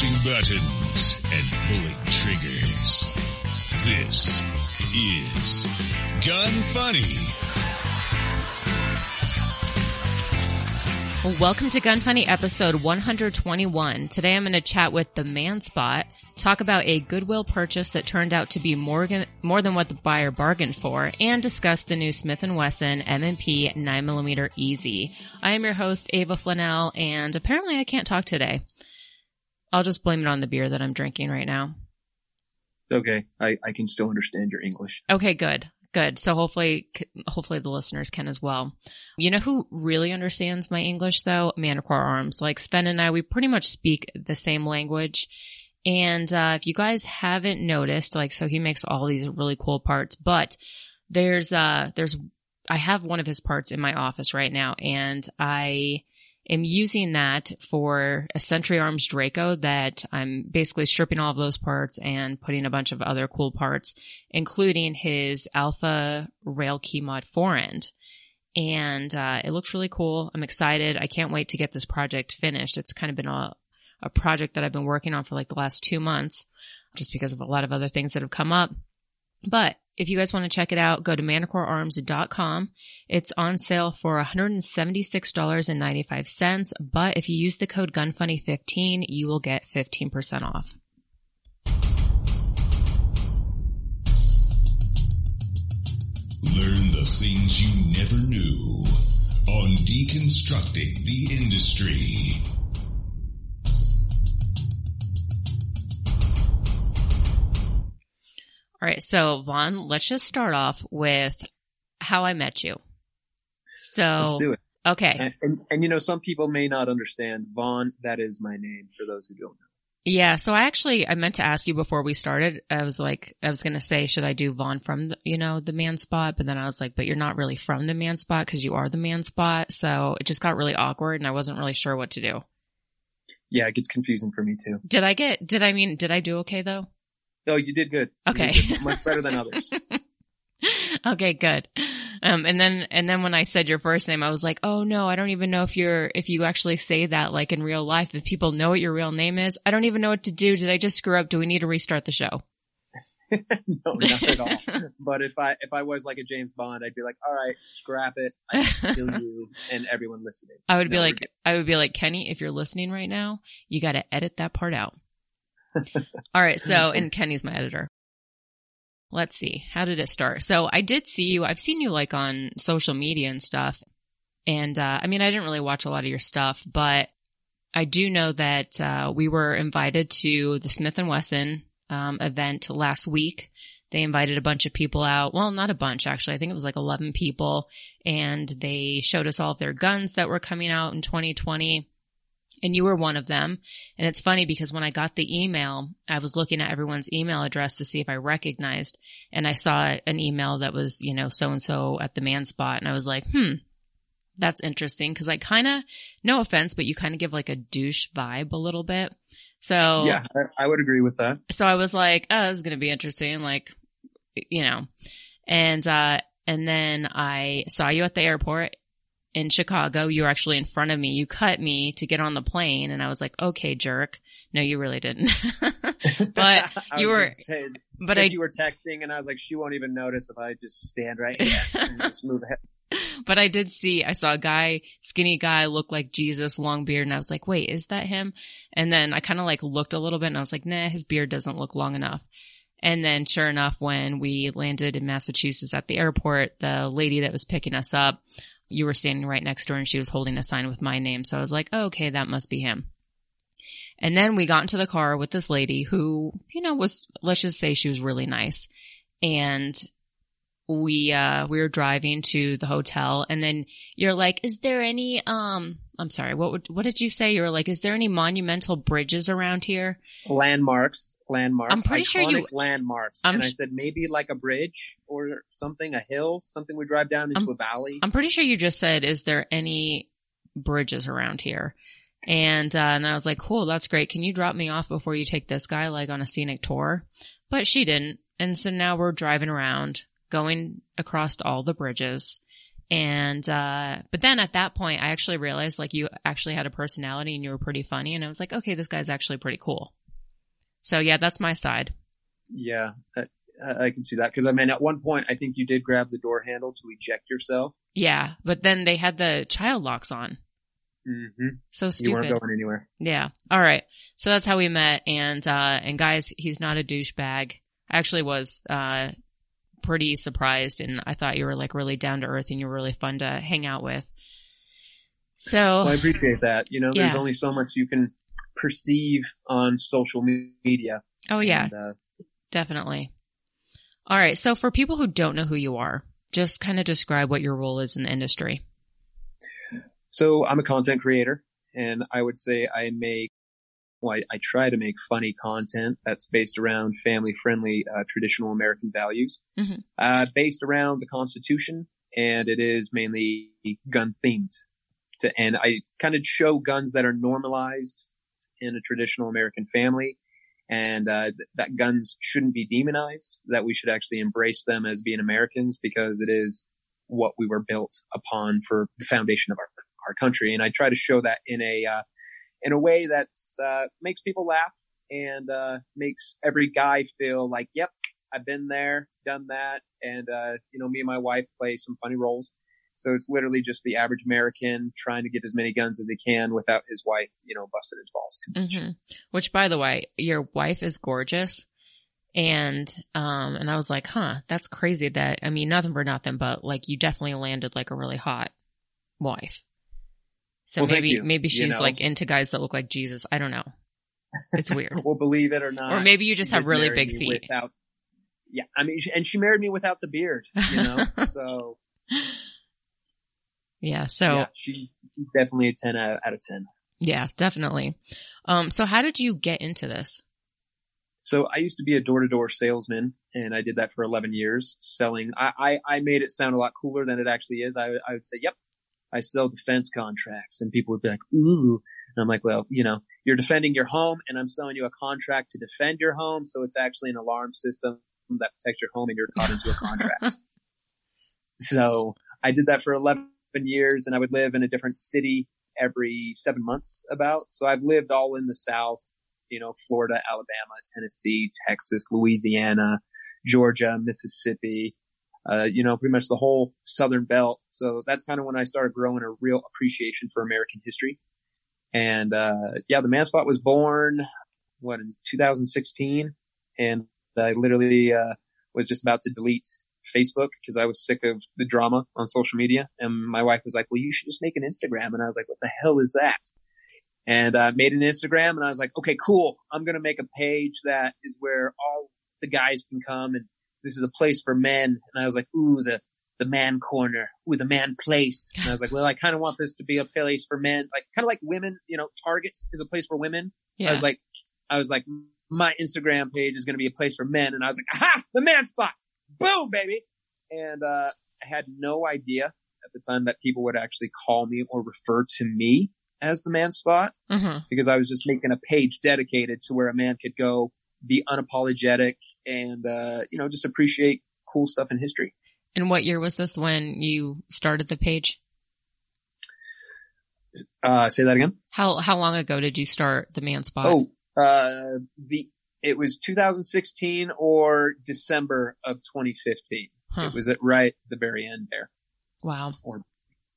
pushing buttons and pulling triggers. This is Gun Funny. Welcome to Gun Funny episode 121. Today I'm going to chat with the man spot, talk about a Goodwill purchase that turned out to be more, more than what the buyer bargained for, and discuss the new Smith & Wesson M&P 9mm Easy. I am your host, Ava Flanell, and apparently I can't talk today. I'll just blame it on the beer that I'm drinking right now. Okay, I, I can still understand your English. Okay, good. Good. So hopefully, hopefully the listeners can as well. You know who really understands my English though? Manticore Arms. Like Sven and I, we pretty much speak the same language. And, uh, if you guys haven't noticed, like, so he makes all these really cool parts, but there's, uh, there's, I have one of his parts in my office right now and I, am using that for a Century Arms Draco that I'm basically stripping all of those parts and putting a bunch of other cool parts, including his Alpha Rail Key Mod forend. And, uh, it looks really cool. I'm excited. I can't wait to get this project finished. It's kind of been a, a project that I've been working on for like the last two months just because of a lot of other things that have come up. But if you guys want to check it out, go to manticorearms.com. It's on sale for $176.95. But if you use the code GUNFUNNY15, you will get 15% off. Learn the things you never knew on deconstructing the industry. All right. So Vaughn, let's just start off with how I met you. So Let's do it. okay. And, and, and you know, some people may not understand Vaughn. That is my name for those who don't know. Yeah. So I actually, I meant to ask you before we started. I was like, I was going to say, should I do Vaughn from, the, you know, the man spot? But then I was like, but you're not really from the man spot because you are the man spot. So it just got really awkward and I wasn't really sure what to do. Yeah, it gets confusing for me too. Did I get, did I mean, did I do okay though? Oh, you did good. Okay. did good. Much better than others. okay, good. Um, and then, and then when I said your first name, I was like, oh no, I don't even know if you're, if you actually say that like in real life, if people know what your real name is. I don't even know what to do. Did I just screw up? Do we need to restart the show? no, not at all. But if I if I was like a James Bond, I'd be like, all right, scrap it. I kill you and everyone listening. I would be like, I would be like, Kenny, if you're listening right now, you got to edit that part out. All right. So, and Kenny's my editor. Let's see. How did it start? So I did see you. I've seen you like on social media and stuff. And, uh, I mean, I didn't really watch a lot of your stuff, but I do know that, uh, we were invited to the Smith and Wesson, um, event last week. They invited a bunch of people out. Well, not a bunch actually. I think it was like 11 people and they showed us all of their guns that were coming out in 2020 and you were one of them. And it's funny because when I got the email, I was looking at everyone's email address to see if I recognized and I saw an email that was, you know, so and so at the man spot. And I was like, hmm, that's interesting. Cause I kind of, no offense, but you kind of give like a douche vibe a little bit. So Yeah, I, I would agree with that. so I was like, oh, this is going to be interesting. Like, you know, and, uh, and then I saw you at the airport in Chicago. You were actually in front of me. You cut me to get on the plane and I was like, okay, jerk. No, you really didn't. but you were- say, but I, you were texting, and I was like, she won't even notice if I just stand right here and just move ahead. but I did see, I saw a guy, skinny guy, look like Jesus, long beard. And I was like, wait, is that him? And then I kind of like looked a little bit and I was like, nah, his beard doesn't look long enough. And then sure enough, when we landed in Massachusetts at the airport, the lady that was picking us up, you were standing right next to her and she was holding a sign with my name. So I was like, oh, okay, that must be him. And then we got into the car with this lady who, you know, was, let's just say she was really nice. And we, uh, we were driving to the hotel and then you're like, is there any, um, I'm sorry, what would, what did you say? You were like, is there any monumental bridges around here? Landmarks, landmarks. I'm pretty sure you- landmarks. I'm and I said maybe like a bridge or something, a hill, something we drive down into I'm- a valley. I'm pretty sure you just said, is there any bridges around here? And, uh, and I was like, cool, that's great. Can you drop me off before you take this guy like on a scenic tour? But she didn't. And so now we're driving around, going across all the bridges. And, uh, but then at that point, I actually realized like you actually had a personality and you were pretty funny. And I was like, okay, this guy's actually pretty cool. So yeah, that's my side. Yeah, I, I can see that because I mean, at one point, I think you did grab the door handle to eject yourself. Yeah, but then they had the child locks on. Mm-hmm. So stupid. You weren't going anywhere. Yeah. All right. So that's how we met. And, uh, and guys, he's not a douchebag. I actually was, uh, pretty surprised and I thought you were like really down to earth and you were really fun to hang out with. So Well, I appreciate that. You know, there's Yeah. only so much you can perceive on social media. Oh yeah, And, uh, definitely. All right. So for people who don't know who you are, just kind of describe what your role is in the industry. So I'm a content creator and I would say I make, well, I, I try to make funny content that's based around family friendly, uh, traditional American values, Mhm. uh, based around the Constitution and it is mainly gun themed. To, and I kind of show guns that are normalized in a traditional American family and, uh, that guns shouldn't be demonized, that we should actually embrace them as being Americans because it is what we were built upon for the foundation of our our country. And I try to show that in a uh, in a way that's uh, makes people laugh and uh, makes every guy feel like, yep, I've been there, done that, and uh, you know, me and my wife play some funny roles. So it's literally just the average American trying to get as many guns as he can without his wife, you know, busting his balls too much. hmm Which by the way, your wife is gorgeous. And, um, and I was like, huh, that's crazy that, I mean, nothing for nothing, but like you definitely landed like a really hot wife. So Well, maybe, you. maybe You she's know. like into guys that look like Jesus. I don't know. It's weird. Well, believe it or not, Or maybe you just have really big feet. Without, yeah, I mean, and she married me without the beard, you know. so yeah. So yeah, she, she's definitely a ten out, out of ten. Yeah, definitely. Um, so how did you get into this? So I used to be a door to door salesman and I did that for 11 years selling. I, I, I made it sound a lot cooler than it actually is. I, I would say, yep, I sell defense contracts and people would be like, ooh. And I'm like, well, you know, you're defending your home and I'm selling you a contract to defend your home. So it's actually an alarm system that protects your home and you're caught into a contract. so I did that for 11 years and I would live in a different city every seven months about. So I've lived all in the South, you know, Florida, Alabama, Tennessee, Texas, Louisiana, Georgia, Mississippi, uh, you know, pretty much the whole Southern belt. So that's kind of when I started growing a real appreciation for American history. And, uh, yeah, the man spot was born, what, in 2016. And I literally, uh, was just about to delete Facebook because I was sick of the drama on social media. And my wife was like, well, you should just make an Instagram. And I was like, what the hell is that? And I made an Instagram and I was like, okay, cool. I'm going to make a page that is where all the guys can come and this is a place for men. And I was like, ooh, the, the man corner, ooh, the man place. And I was like, well, I kind of want this to be a place for men, like kind of like women, you know, Target is a place for women. I was like, I was like, my Instagram page is going to be a place for men. And I was like, aha, the man spot. Boom, baby. And, uh, I had no idea at the time that people would actually call me or refer to me as the man spot hmm because I was just making a page dedicated to where a man could go be unapologetic and, uh, you know, just appreciate cool stuff in history. And what year was this when you started the page? Uh, say that again. How, how long ago did you start the man spot? Oh, uh, the, it was 2016 or December of 2015. Huh. It was at right the very end there. Wow. Or-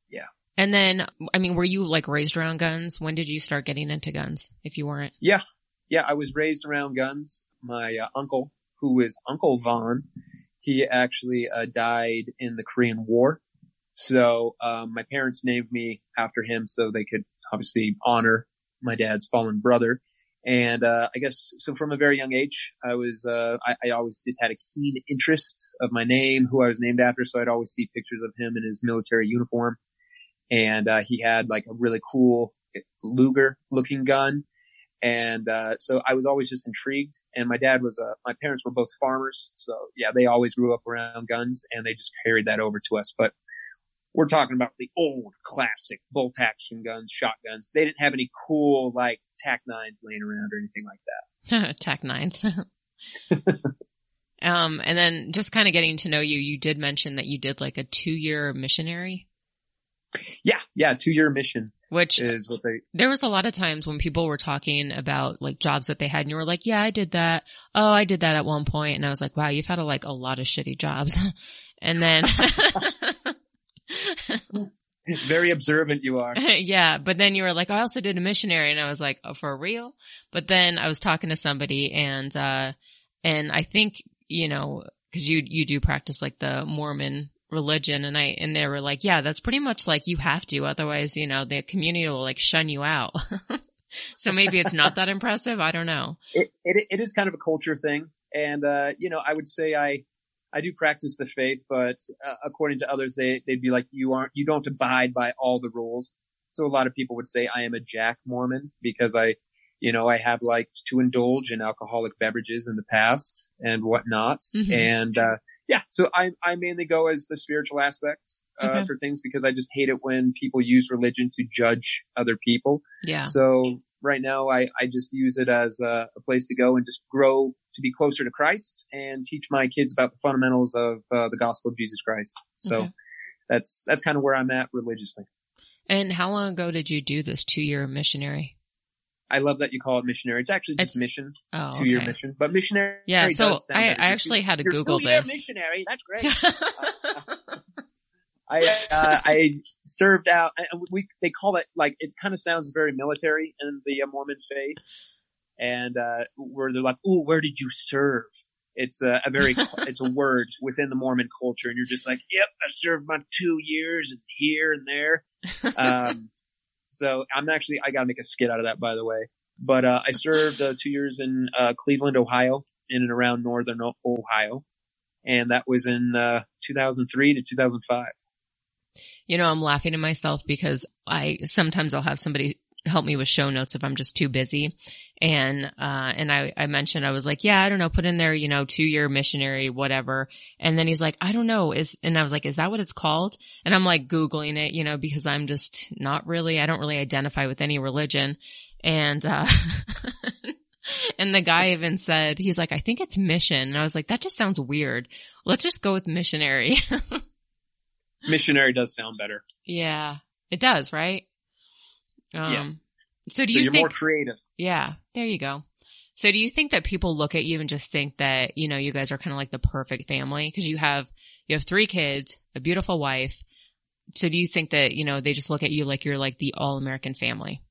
yeah. And then, I mean, were you like raised around guns? When did you start getting into guns? If you weren't, Yeah. Yeah. I was raised around guns. My uh, uncle, who is Uncle Vaughn, he actually uh, died in the Korean War. So, um, my parents named me after him so they could obviously honor my dad's fallen brother. And, uh, I guess, so from a very young age, I was, uh, I, I always just had a keen interest of my name, who I was named after. So I'd always see pictures of him in his military uniform. And, uh, he had like a really cool Luger looking gun. And, uh, so I was always just intrigued. And my dad was, uh, my parents were both farmers. So yeah, they always grew up around guns and they just carried that over to us. But we're talking about the old classic bolt action guns, shotguns. They didn't have any cool like TAC nines laying around or anything like that. Tac nines. Um, and then just kind of getting to know you, you did mention that you did like a two year missionary. Yeah, yeah, two year mission which is what they. There was a lot of times when people were talking about like jobs that they had, and you were like, "Yeah, I did that. Oh, I did that at one point," and I was like, "Wow, you've had a, like a lot of shitty jobs." and then. Very observant you are. yeah, but then you were like, I also did a missionary and I was like, oh, for real? But then I was talking to somebody and, uh, and I think, you know, cause you, you do practice like the Mormon religion and I, and they were like, yeah, that's pretty much like you have to. Otherwise, you know, the community will like shun you out. so maybe it's not that impressive. I don't know. It, it, it is kind of a culture thing. And, uh, you know, I would say I, I do practice the faith, but uh, according to others, they, they'd be like, you aren't, you don't abide by all the rules. So a lot of people would say I am a Jack Mormon because I, you know, I have liked to indulge in alcoholic beverages in the past and whatnot. Mm-hmm. And, uh, yeah, so I, I mainly go as the spiritual aspects, uh, okay. for things because I just hate it when people use religion to judge other people. Yeah. So right now I, I just use it as a, a, place to go and just grow to be closer to Christ and teach my kids about the fundamentals of uh, the gospel of Jesus Christ. So okay. that's, that's kind of where I'm at religiously. And how long ago did you do this two year missionary? I love that you call it missionary. It's actually just it's, mission, oh, two year mission, but missionary. Yeah. So I, I actually had to Google this. Missionary. That's great. I uh, I served out. We they call it like it kind of sounds very military in the uh, Mormon faith, and uh, where they're like, "Ooh, where did you serve?" It's a, a very it's a word within the Mormon culture, and you're just like, "Yep, I served my two years and here and there." Um, so I'm actually, I gotta make a skit out of that, by the way. But, uh, I served uh, two years in, uh, Cleveland, Ohio, in and around northern Ohio. And that was in, uh, 2003 to 2005. You know, I'm laughing at myself because I, sometimes I'll have somebody help me with show notes if I'm just too busy. And, uh, and I, I mentioned, I was like, yeah, I don't know, put in there, you know, two year missionary, whatever. And then he's like, I don't know, is, and I was like, is that what it's called? And I'm like Googling it, you know, because I'm just not really, I don't really identify with any religion. And, uh, and the guy even said, he's like, I think it's mission. And I was like, that just sounds weird. Let's just go with missionary. missionary does sound better. Yeah, it does, right? Um, yes. So do you so think, more creative? Yeah, there you go. So do you think that people look at you and just think that, you know, you guys are kind of like the perfect family? Cause you have, you have three kids, a beautiful wife. So do you think that, you know, they just look at you like you're like the all American family?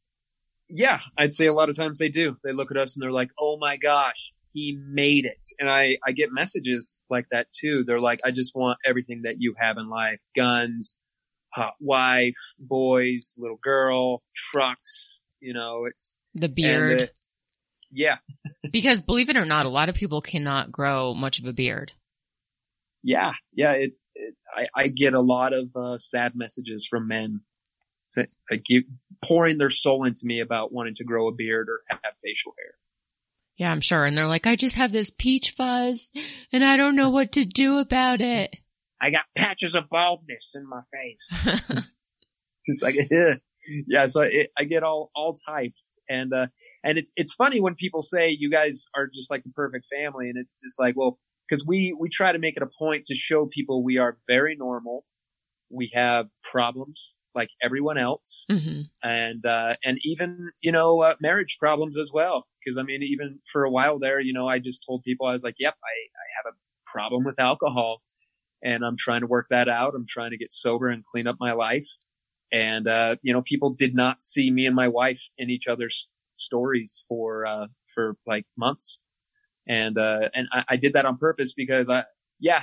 Yeah, I'd say a lot of times they do. They look at us and they're like, oh my gosh, he made it. And I, I get messages like that too. They're like, I just want everything that you have in life. Guns, hot wife, boys, little girl, trucks, you know, it's the beard. The, yeah. because believe it or not, a lot of people cannot grow much of a beard. Yeah. Yeah. It's, it, I, I get a lot of, uh, sad messages from men like pouring their soul into me about wanting to grow a beard or have facial hair. Yeah, I'm sure. And they're like, I just have this peach fuzz and I don't know what to do about it. I got patches of baldness in my face. It's like, yeah, so it, I get all, all types. And, uh, and it's, it's funny when people say you guys are just like the perfect family. And it's just like, well, cause we, we try to make it a point to show people we are very normal. We have problems like everyone else. Mm-hmm. And, uh, and even, you know, uh, marriage problems as well. Cause I mean, even for a while there, you know, I just told people, I was like, yep, I, I have a problem with alcohol and I'm trying to work that out. I'm trying to get sober and clean up my life. And, uh, you know, people did not see me and my wife in each other's stories for, uh, for like months. And, uh, and I, I did that on purpose because I, yeah,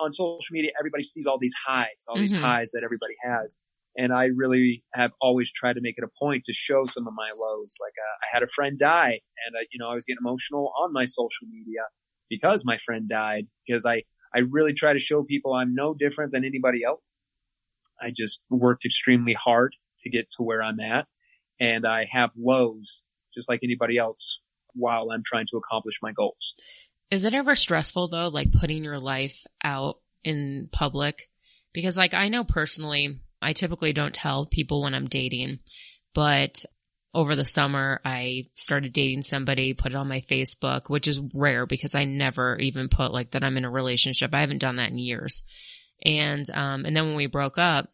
on social media, everybody sees all these highs, all mm-hmm. these highs that everybody has. And I really have always tried to make it a point to show some of my lows. Like, uh, I had a friend die and, uh, you know, I was getting emotional on my social media because my friend died because I, I really try to show people I'm no different than anybody else. I just worked extremely hard to get to where I'm at and I have lows just like anybody else while I'm trying to accomplish my goals. Is it ever stressful though, like putting your life out in public? Because like I know personally, I typically don't tell people when I'm dating, but over the summer, I started dating somebody, put it on my Facebook, which is rare because I never even put like that I'm in a relationship. I haven't done that in years. And, um, and then when we broke up,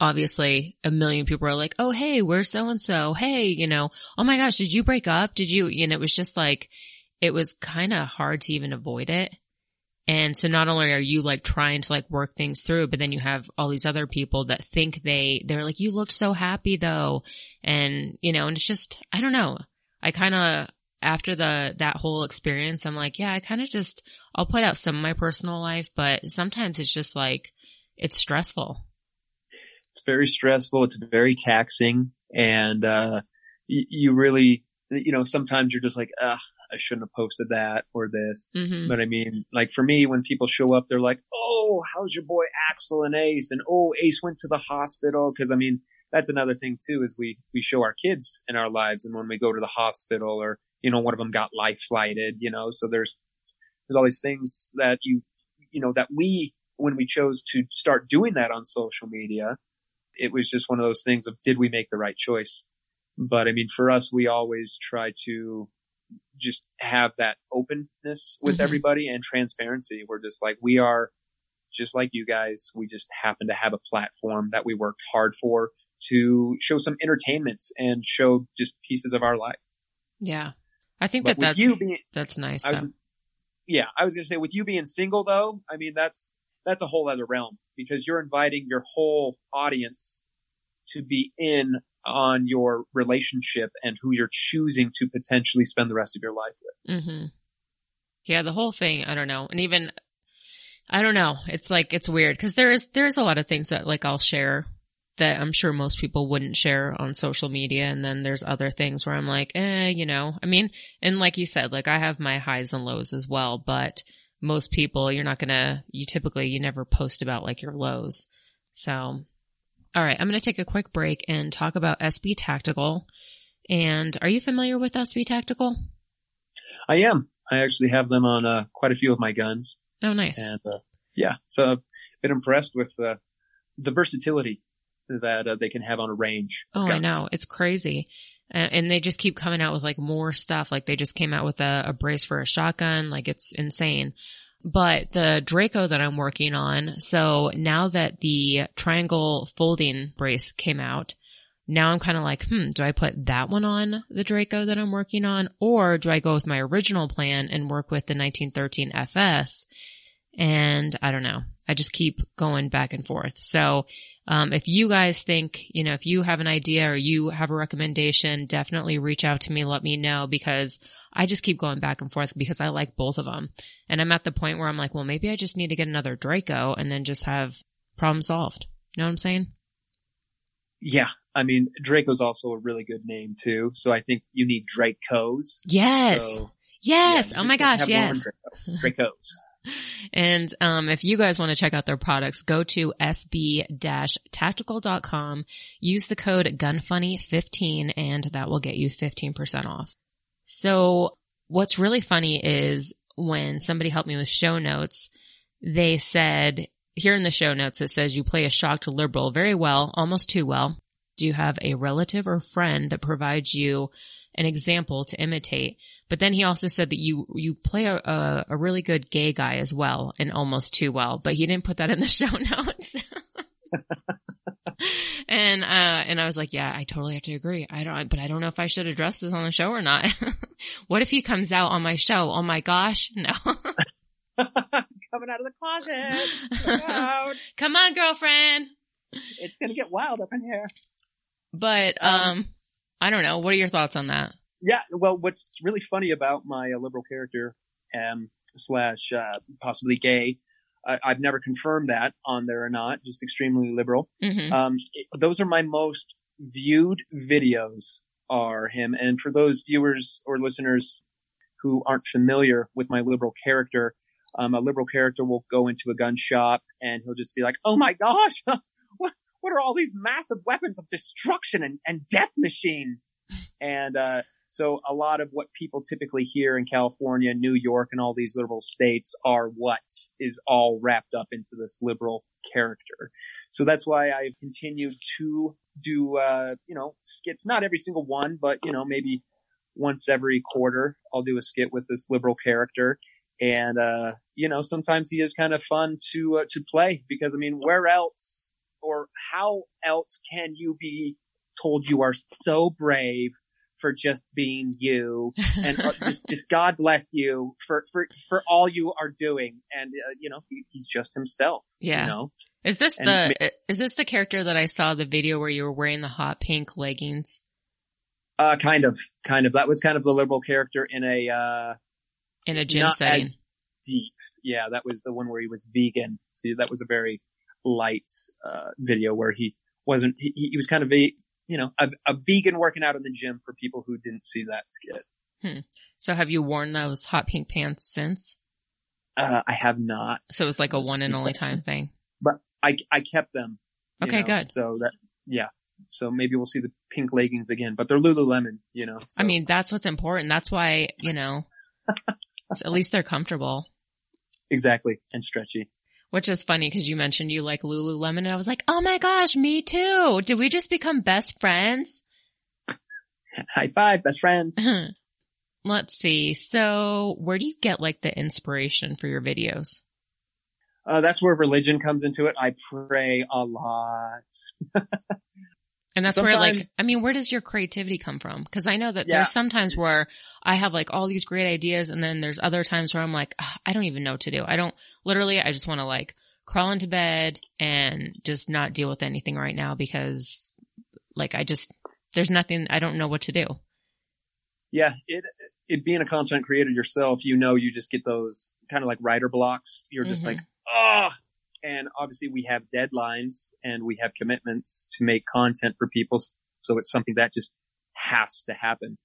obviously a million people are like, Oh, hey, where's so and so? Hey, you know, oh my gosh, did you break up? Did you, you know, it was just like, it was kind of hard to even avoid it. And so not only are you like trying to like work things through, but then you have all these other people that think they, they're like, you looked so happy though. And, you know, and it's just, I don't know. I kind of, after the, that whole experience, I'm like, yeah, I kind of just, I'll put out some of my personal life, but sometimes it's just like, it's stressful. It's very stressful. It's very taxing and, uh, y- you really, you know, sometimes you're just like, ugh, I shouldn't have posted that or this. Mm-hmm. But I mean, like for me, when people show up, they're like, "Oh, how's your boy Axel and Ace?" And "Oh, Ace went to the hospital." Because I mean, that's another thing too is we we show our kids in our lives, and when we go to the hospital, or you know, one of them got life flighted, you know, so there's there's all these things that you you know that we when we chose to start doing that on social media, it was just one of those things of did we make the right choice? But I mean, for us, we always try to just have that openness with Mhm. everybody and transparency. We're just like, we are just like you guys. We just happen to have a platform that we worked hard for to show some entertainment and show just pieces of our life. Yeah. I think But that that's, you being, that's nice. I was, yeah, I was going to say with you being single though, I mean, that's, that's a whole other realm because you're inviting your whole audience to be in on your relationship and who you're choosing to potentially spend the rest of your life with. Mm-hmm. Yeah, the whole thing, I don't know. And even, I don't know. It's like, it's weird because there is, there's a lot of things that like I'll share that I'm sure most people wouldn't share on social media. And then there's other things where I'm like, eh, you know, I mean, and like you said, like I have my highs and lows as well, but most people, you're not gonna, you typically, you never post about like your lows. So, all right, I'm going to take a quick break and talk about SB Tactical. And are you familiar with SB Tactical? I am. I actually have them on uh, quite a few of my guns, Oh, nice. and uh, yeah, so I've been impressed with uh, the versatility that uh, they can have on a range. Oh, I know. It's crazy. And they just keep coming out with like more stuff. Like they just came out with a, a brace for a shotgun. Like it's insane. But the Draco that I'm working on, so now that the triangle folding brace came out, now I'm kind of like, hmm, do I put that one on the Draco that I'm working on? Or do I go with my original plan and work with the 1913 FS? And I don't know. I just keep going back and forth. So, um, if you guys think, you know, if you have an idea or you have a recommendation, definitely reach out to me. Let me know because I just keep going back and forth because I like both of them. And I'm at the point where I'm like, well, maybe I just need to get another Draco and then just have problem solved. You know what I'm saying? Yeah, I mean Draco's also a really good name too. So I think you need Dracos. Yes. So, yes. yeah, oh my gosh. Yes. Draco. Dracos. And um, if you guys want to check out their products, go to sb-tactical.com, use the code GUNFUNNY15, and that will get you 15% off. So what's really funny is when somebody helped me with show notes, they said, here in the show notes, it says you play a shocked liberal very well, almost too well. Do you have a relative or friend that provides you an example to imitate? But then he also said that you, you play a, a, a really good gay guy as well and almost too well, but he didn't put that in the show notes. and, uh, and I was like, yeah, I totally have to agree. I don't, but I don't know if I should address this on the show or not. what if he comes out on my show? Oh my gosh. No. Coming out of the closet. Come on, girlfriend. it's gonna get wild up in here. But, Um, um, I don't know. What are your thoughts on that? Yeah, well, what's really funny about my uh, liberal character, um, slash, uh, possibly gay, I, I've never confirmed that on there or not, just extremely liberal. hmm Um, it- those are my most viewed videos are him. And for those viewers or listeners who aren't familiar with my liberal character, um, a liberal character will go into a gun shop and he'll just be like, "Oh my gosh, what are all these massive weapons of destruction and, and death machines?" And uh, so a lot of what people typically hear in California, New York, and all these liberal states are what is all wrapped up into this liberal character. So that's why I've continued to do, uh, you know, skits, not every single one, but, you know, maybe once every quarter, I'll do a skit with this liberal character. And, uh, you know, sometimes he is kind of fun to, uh, to play because, I mean, where else or how else can you be told you are so brave for just being you and uh, just, just, God bless you for, for, for all you are doing. And, uh, you know, he, he's just himself. Yeah. You know? Is this and the, is this the character that I saw the video where you were wearing the hot pink leggings? Uh, kind of, kind of. That was kind of the liberal character in a, uh, in a gym setting. deep. Yeah, that was the one where he was vegan. See, that was a very light, uh, video where he wasn't, he, he was kind of a, you know, a, a, vegan working out in the gym for people who didn't see that skit. Hmm. So have you worn those hot pink pants since? Uh, I have not. So it was like a one and only time thing. But I, I kept them. Okay, know, good. So that, yeah. So maybe we'll see the pink leggings again, but they're Lululemon, you know. So. I mean, that's what's important. That's why, you know, at least they're comfortable. Exactly. And stretchy. Which is funny because you mentioned you like Lululemon and I was like, oh my gosh, me too. Did we just become best friends? High five, best friends. Let's see. So where do you get like the inspiration for your videos? Uh, that's where religion comes into it. I pray a lot. and that's sometimes, where like, I mean, where does your creativity come from? Cause I know that yeah. there's sometimes where I have like all these great ideas and then there's other times where I'm like, I don't even know what to do. I don't literally, I just want to like crawl into bed and just not deal with anything right now because like I just, there's nothing, I don't know what to do. Yeah. It, it being a content creator yourself, you know, you just get those kind of like writer blocks. You're just mm-hmm. like, oh, and obviously we have deadlines and we have commitments to make content for people. So it's something that just has to happen.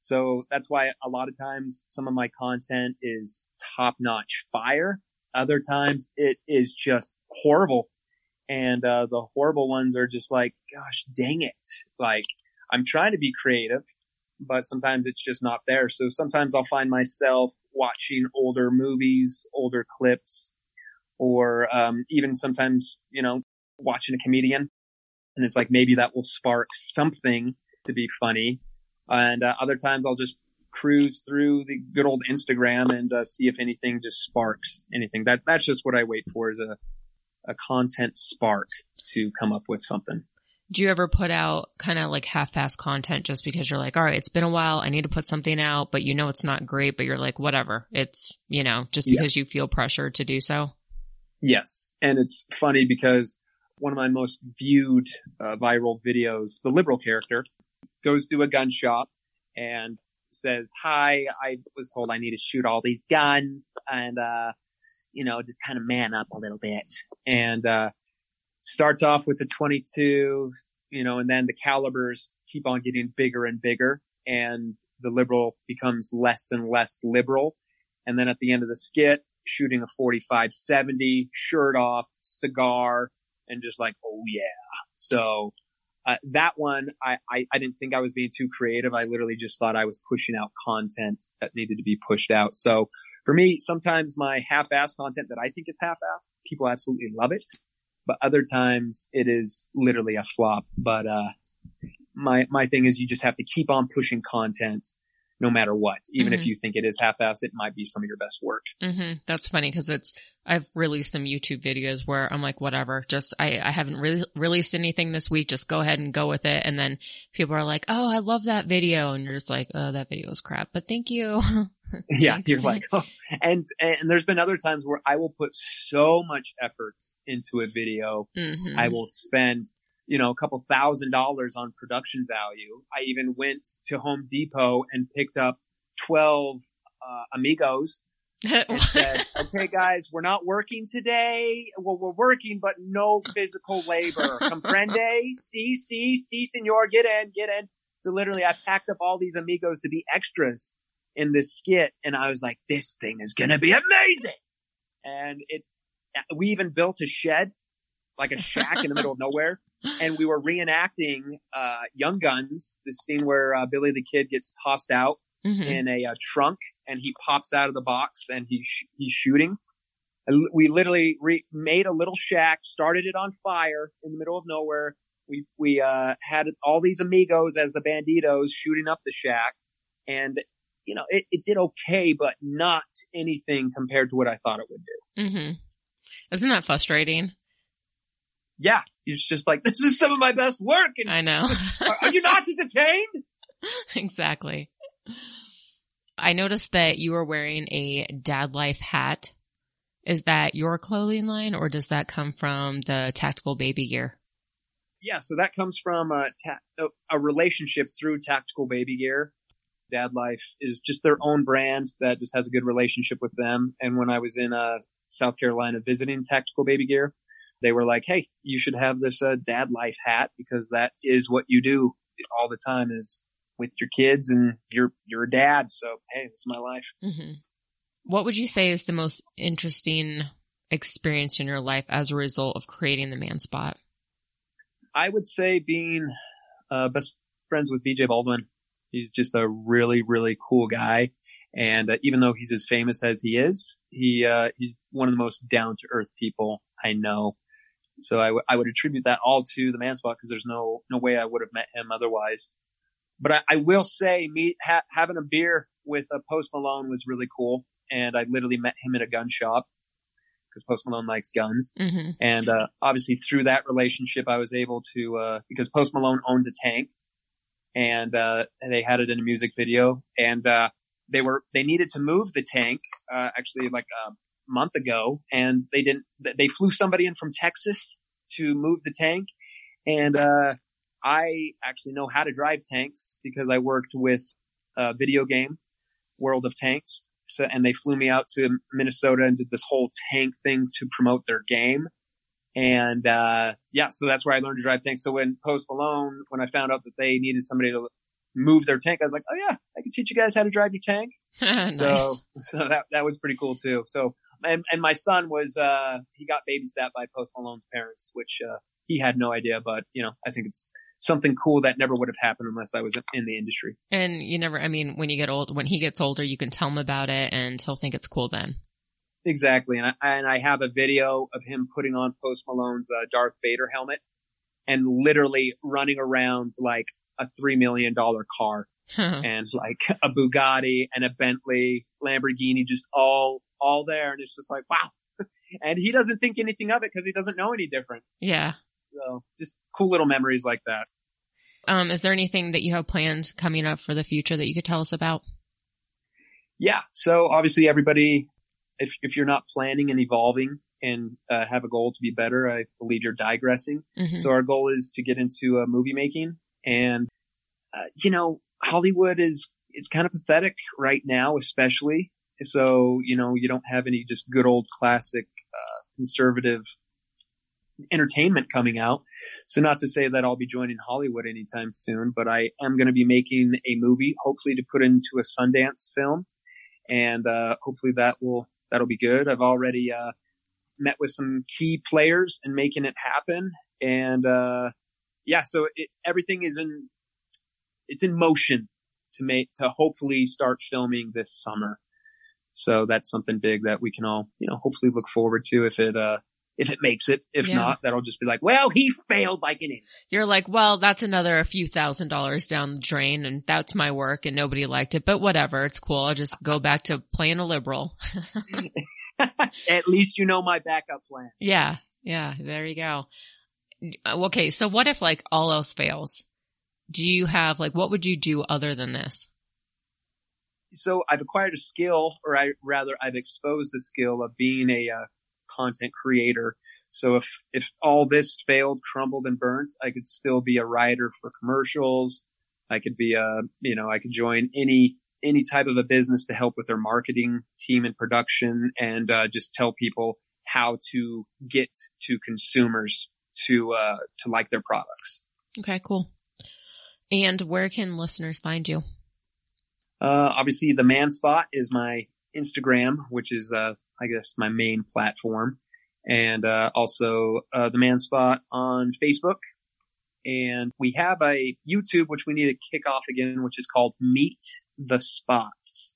So that's why a lot of times some of my content is top notch fire. Other times it is just horrible. And, uh, the horrible ones are just like, gosh, dang it. Like I'm trying to be creative, but sometimes it's just not there. So sometimes I'll find myself watching older movies, older clips, or um, even sometimes, you know, watching a comedian and it's like maybe that will spark something to be funny. And uh, other times I'll just cruise through the good old Instagram and uh, see if anything just sparks anything. That that's just what I wait for is a a content spark to come up with something. Do you ever put out kind of like half-ass content just because you're like, all right, it's been a while. I need to put something out, but you know, it's not great, but you're like, whatever. It's, you know, just because you feel pressure to do so. Yes. And it's funny because one of my most viewed uh, viral videos, the liberal character goes to a gun shop and says, hi, I was told I need to shoot all these guns and, uh, you know, just kind of man up a little bit and, uh, starts off with a 22, you know, and then the calibers keep on getting bigger and bigger and the liberal becomes less and less liberal. And then at the end of the skit, shooting a 45 70, shirt off, cigar, and just like, oh yeah. So, uh, that one, I, I, I, didn't think I was being too creative. I literally just thought I was pushing out content that needed to be pushed out. So for me, sometimes my half-ass content that I think is half-ass, people absolutely love it. But other times it is literally a flop. But, uh, my, my thing is you just have to keep on pushing content no matter what. Even mm-hmm. if you think it is half-assed, it might be some of your best work. Mm-hmm. That's funny because it's, I've released some YouTube videos where I'm like, whatever, just, I, I haven't really released anything this week. Just go ahead and go with it. And then people are like, oh, I love that video. And you're just like, oh, that video was crap, but thank you. yeah. You're like, oh, and, and there's been other times where I will put so much effort into a video. Mm-hmm. I will spend you know, a couple thousand dollars on production value. I even went to Home Depot and picked up 12 uh, amigos and said, okay guys, we're not working today. Well, we're working, but no physical labor. Comprende? Si, si, si, senor. Get in, get in. So literally I packed up all these amigos to be extras in this skit. And I was like, this thing is going to be amazing. And it, we even built a shed, like a shack in the middle of nowhere and we were reenacting uh, Young Guns, the scene where uh, Billy the Kid gets tossed out mm-hmm. in a uh, trunk, and he pops out of the box and he's sh- he's shooting. we literally re- made a little shack, started it on fire in the middle of nowhere. We we uh, had all these amigos as the banditos shooting up the shack, and you know it, it did okay, but not anything compared to what I thought it would do. Mm-hmm. Isn't that frustrating? Yeah, it's just like this is some of my best work, and I know. are, are you not entertained? exactly. I noticed that you were wearing a dad life hat. Is that your clothing line or does that come from the tactical baby gear? Yeah, so that comes from a, ta- a relationship through tactical baby gear. Dad Life is just their own brand that just has a good relationship with them. And when I was in uh, South Carolina visiting Tactical Baby Gear, they were like, "Hey, you should have this uh, Dad Life hat because that is what you do all the time is with your kids and you're you're a dad. So hey, this is my life." Mm-hmm. What would you say is the most interesting experience in your life as a result of creating the Man Spot? I would say being uh, best friends with BJ Baldwin. He's just a really, really cool guy. And uh, even though he's as famous as he is, he uh, he's one of the most down to earth people I know. So I, w- I would attribute that all to the man spot because there's no no way I would have met him otherwise. But I, I will say, me ha- having a beer with a Post Malone was really cool, and I literally met him at a gun shop because Post Malone likes guns, mm-hmm. and uh, obviously through that relationship, I was able to uh, because Post Malone owns a tank, and uh, they had it in a music video, and uh, they were they needed to move the tank uh, actually like a month ago, and they didn't. They flew somebody in from Texas to move the tank, and uh, I actually know how to drive tanks because I worked with a video game, World of Tanks. So, and they flew me out to Minnesota and did this whole tank thing to promote their game. And, uh, yeah, so that's where I learned to drive tanks. So when Post Malone, when I found out that they needed somebody to move their tank, I was like, oh yeah, I can teach you guys how to drive your tank. nice. So, so that, that was pretty cool too. So, and, and my son was, uh, he got babysat by Post Malone's parents, which, uh, he had no idea, but you know, I think it's something cool that never would have happened unless I was in the industry. And you never, I mean, when you get old, when he gets older, you can tell him about it and he'll think it's cool then. Exactly. And I, and I have a video of him putting on Post Malone's uh, Darth Vader helmet and literally running around like a $3 million car and like a Bugatti and a Bentley, Lamborghini, just all, all there. And it's just like, wow. and he doesn't think anything of it because he doesn't know any different. yeah. So just cool little memories like that. Um, is there anything that you have planned coming up for the future that you could tell us about? Yeah. So obviously everybody, if, if you're not planning and evolving and uh, have a goal to be better, I believe you're digressing. Mm-hmm. So our goal is to get into uh, movie making and, uh, you know, Hollywood is, it's kind of pathetic right now, especially. So, you know, you don't have any just good old classic, uh, conservative entertainment coming out. So not to say that I'll be joining Hollywood anytime soon, but I am going to be making a movie, hopefully to put into a Sundance film. And, uh, hopefully that will, that'll be good. I've already, uh, met with some key players and making it happen. And, uh, yeah, so it, everything is in, it's in motion to make, to hopefully start filming this summer. So that's something big that we can all, you know, hopefully look forward to if it, uh, if it makes it. If Yeah. not, that'll just be like, well, he failed like an idiot. You're like, well, that's another a few thousand dollars down the drain and that's my work and nobody liked it, but whatever. It's cool. I'll just go back to playing a liberal. At least you know my backup plan. yeah. Yeah. There you go. Okay. So what if like all else fails? Do you have like, what would you do other than this? So I've acquired a skill, or I rather I've exposed the skill of being a uh, content creator. So if if all this failed, crumbled, and burnt, I could still be a writer for commercials. I could be a you know I could join any any type of a business to help with their marketing team and production, and uh, just tell people how to get to consumers to uh, to like their products. Okay. Cool. And where can listeners find you? Uh, obviously the man spot is my Instagram, which is, uh, I guess my main platform. And, uh, also, uh, the man spot on Facebook. And we have a YouTube, which we need to kick off again, which is called Meet the Spots.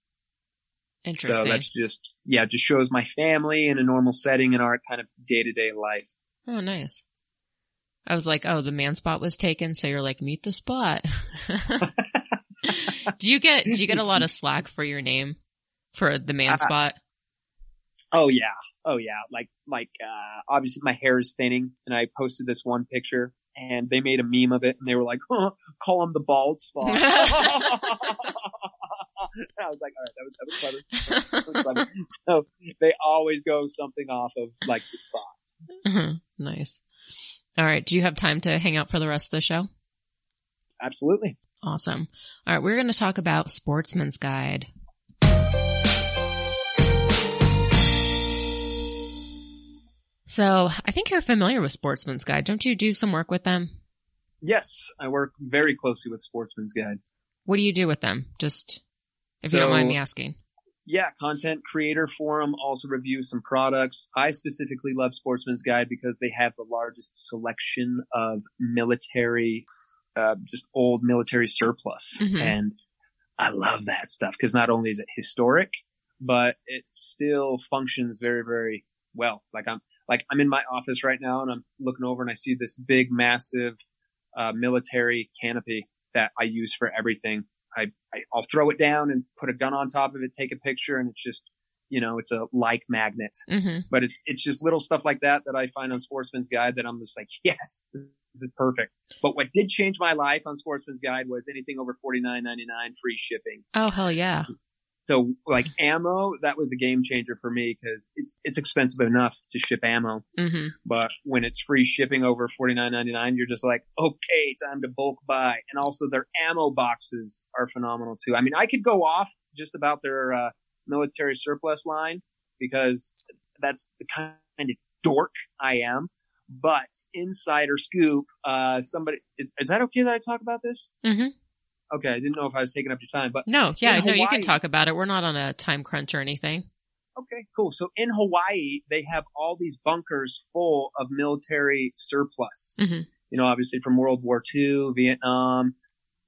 Interesting. So that's just, yeah, just shows my family in a normal setting in our kind of day to day life. oh, nice. I was like, oh, the man spot was taken, so you're like, meet the spot. do you get do you get a lot of slack for your name for the man Uh, spot? Oh yeah. Oh yeah. Like, like, uh, obviously my hair is thinning and I posted this one picture and they made a meme of it and they were like, huh, call him the bald spot. I was like, all right, that was, that was clever. That was clever. so they always go something off of like the spots. nice. All right. Do you have time to hang out for the rest of the show? Absolutely. Awesome. All right. We're going to talk about Sportsman's Guide. So I think you're familiar with Sportsman's Guide. Don't you do some work with them? Yes. I work very closely with Sportsman's Guide. What do you do with them? Just if you don't mind me asking. Yeah, content creator forum also reviews some products. I specifically love Sportsman's Guide because they have the largest selection of military, uh, just old military surplus. Mhm. And I love that stuff because not only is it historic, but it still functions very, very well. Like I'm, like I'm in my office right now and I'm looking over and I see this big, massive, uh, military canopy that I use for everything. I, I I'll throw it down and put a gun on top of it, take a picture, and it's just you know it's a like magnet. hmm But it, it's just little stuff like that that I find on Sportsman's Guide that I'm just like, yes, this is perfect. But what did change my life on Sportsman's Guide was anything over forty nine ninety nine free shipping. Oh, hell yeah. So like ammo, that was a game changer for me because it's it's expensive enough to ship ammo, hmm but when it's free shipping over forty nine ninety nine, you're just like, okay, time to bulk buy. And also their ammo boxes are phenomenal too. I mean, I could go off just about their uh, military surplus line because that's the kind of dork I am. But insider scoop, uh, somebody is, is that okay that I talk about this? hmm Okay, I didn't know if I was taking up your time, but No, yeah, In no, you can talk about it. We're not on a time crunch or anything. Okay, cool. So in Hawaii, they have all these bunkers full of military surplus. Mhm. You know, obviously from World War II, Vietnam,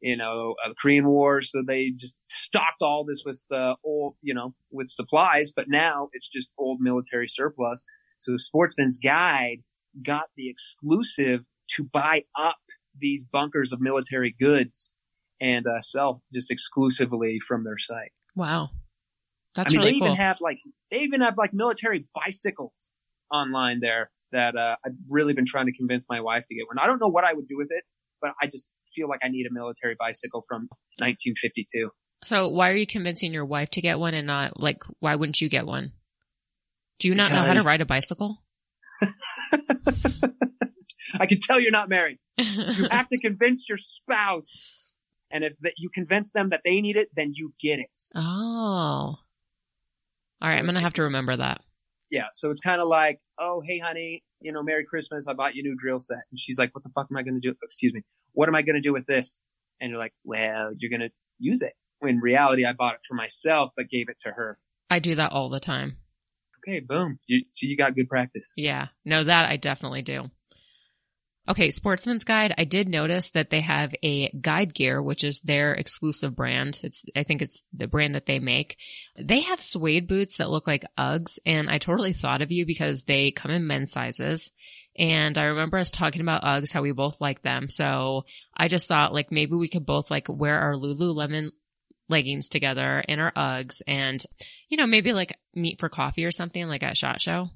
you know, uh, the Korean War. So they just stocked all this with the old, you know, with supplies, but now it's just old military surplus. So Sportsman's Guide got the exclusive to buy up these bunkers of military goods and uh, sell just exclusively from their site. Wow. That's I mean, really they cool. even have like they even have like military bicycles online there that uh, I've really been trying to convince my wife to get one. I don't know what I would do with it, but I just feel like I need a military bicycle from 1952. so why are you convincing your wife to get one and not like why wouldn't you get one? Do you not know how to ride a bicycle? I can tell you're not married. You have to convince your spouse, and if you convince them that they need it, then you get it. oh. All right, I'm gonna have to remember that. Yeah, so it's kind of like, oh, hey, honey, you know, Merry Christmas. I bought you a new drill set. And she's like, what the fuck am I going to do? Excuse me. What am I going to do with this? And you're like, well, you're going to use it. When in reality, I bought it for myself, but gave it to her. I do that all the time. Okay, boom. You see, you got good practice. Yeah. No, that I definitely do. Okay, Sportsman's Guide. I did notice that they have a guide gear, which is their exclusive brand. It's, I think it's the brand that they make. They have suede boots that look like Uggs and I totally thought of you because they come in men's sizes. And I remember us talking about Uggs, how we both like them. So I just thought like maybe we could both like wear our Lululemon leggings together and our Uggs and, you know, maybe like meet for coffee or something like at SHOT Show.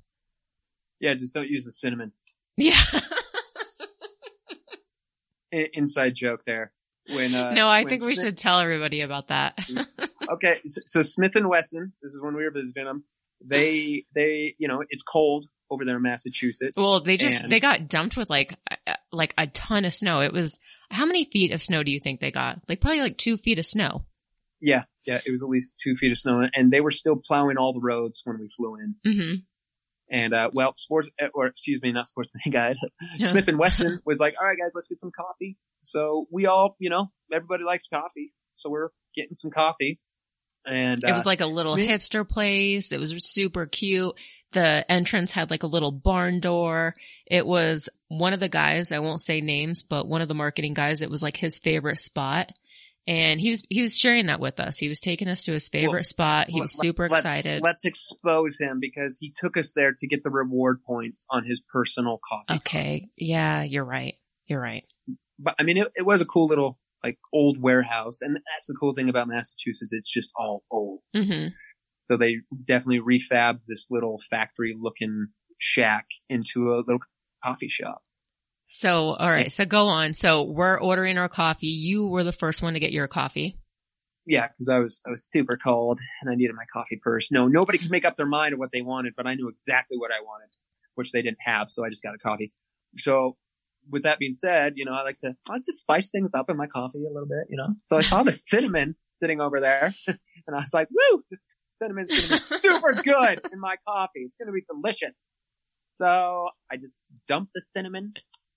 Yeah, just don't use the cinnamon. Yeah. Inside joke there. When uh, no, I think we Smith- should tell everybody about that. Okay, so, so Smith and Wesson. This is when we were visiting them. They they you know it's cold over there in Massachusetts. well, they just And- they got dumped with like uh, like a ton of snow. It was how many feet of snow do you think they got? Like probably like two feet of snow. Yeah, yeah, it was at least two feet of snow, and they were still plowing all the roads when we flew in. hmm And uh, well, sports or excuse me, not sportsman guide. Smith and Wesson was like, "All right, guys, let's get some coffee." So we all, you know, everybody likes coffee, so we're getting some coffee. And It was uh, like a little hipster place. It was super cute. The entrance had like a little barn door. It was one of the guys, I won't say names, but one of the marketing guys, it was like his favorite spot. And he was he was sharing that with us. He was taking us to his favorite Well, spot. He was super let's- excited. Let's expose him because he took us there to get the reward points on his personal coffee. Okay. Yeah, you're right. You're right. But I mean, it, it was a cool little like old warehouse, and that's the cool thing about Massachusetts. It's just all old. hmm So they definitely refabbed this little factory looking shack into a little coffee shop. So, all right. So go on. So we're ordering our coffee. You were the first one to get your coffee. Yeah, because I was I was super cold and I needed my coffee first. No, nobody could make up their mind of what they wanted, but I knew exactly what I wanted, which they didn't have, so I just got a coffee. So with that being said, you know, I like to I like to spice things up in my coffee a little bit, you know. So I saw the cinnamon sitting over there, and I was like, "Woo! This cinnamon's gonna be super good in my coffee. It's gonna be delicious." So I just dumped the cinnamon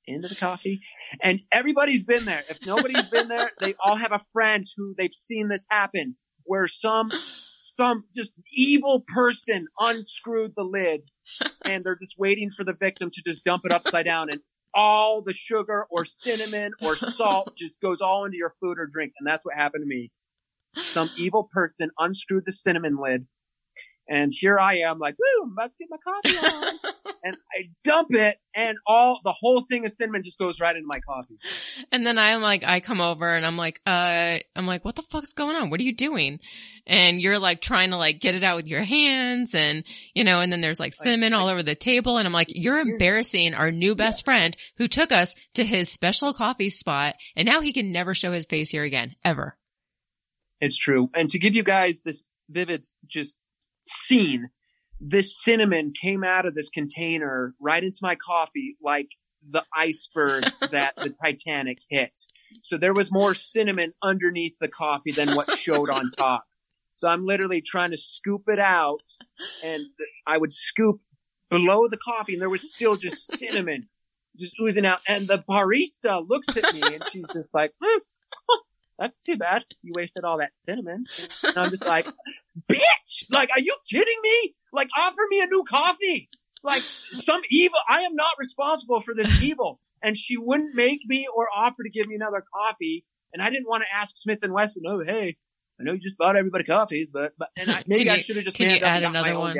into the coffee, and everybody's been there. If nobody's been there, they all have a friend who they've seen this happen, where some some just evil person unscrewed the lid, and they're just waiting for the victim to just dump it upside down, and all the sugar or cinnamon or salt just goes all into your food or drink, and that's what happened to me. Some evil person unscrewed the cinnamon lid, and here I am, like, woo, I'm about to get my coffee on and I dump it, and all the whole thing of cinnamon just goes right into my coffee. And then I'm like, I come over and I'm like, uh, I'm like, what the fuck's going on? What are you doing? And you're like trying to like get it out with your hands and, you know, and then there's like cinnamon all over the table. And I'm like, you're embarrassing our new best friend who took us to his special coffee spot. And now he can never show his face here again, ever. It's true. And to give you guys this vivid just scene, this cinnamon came out of this container right into my coffee like the iceberg that the Titanic hit. So there was more cinnamon underneath the coffee than what showed on top. So I'm literally trying to scoop it out and I would scoop below the coffee and there was still just cinnamon just oozing out. And the barista looks at me and she's just like, hmm, that's too bad. You wasted all that cinnamon. And I'm just like, bitch! Like, are you kidding me? Like, offer me a new coffee. Like, some evil, I am not responsible for this evil. And she wouldn't make me or offer to give me another coffee. And I didn't want to ask Smith and Wesson, oh, hey, I know you just bought everybody coffees, but, but, and I, maybe I should have just can you add and got my another one?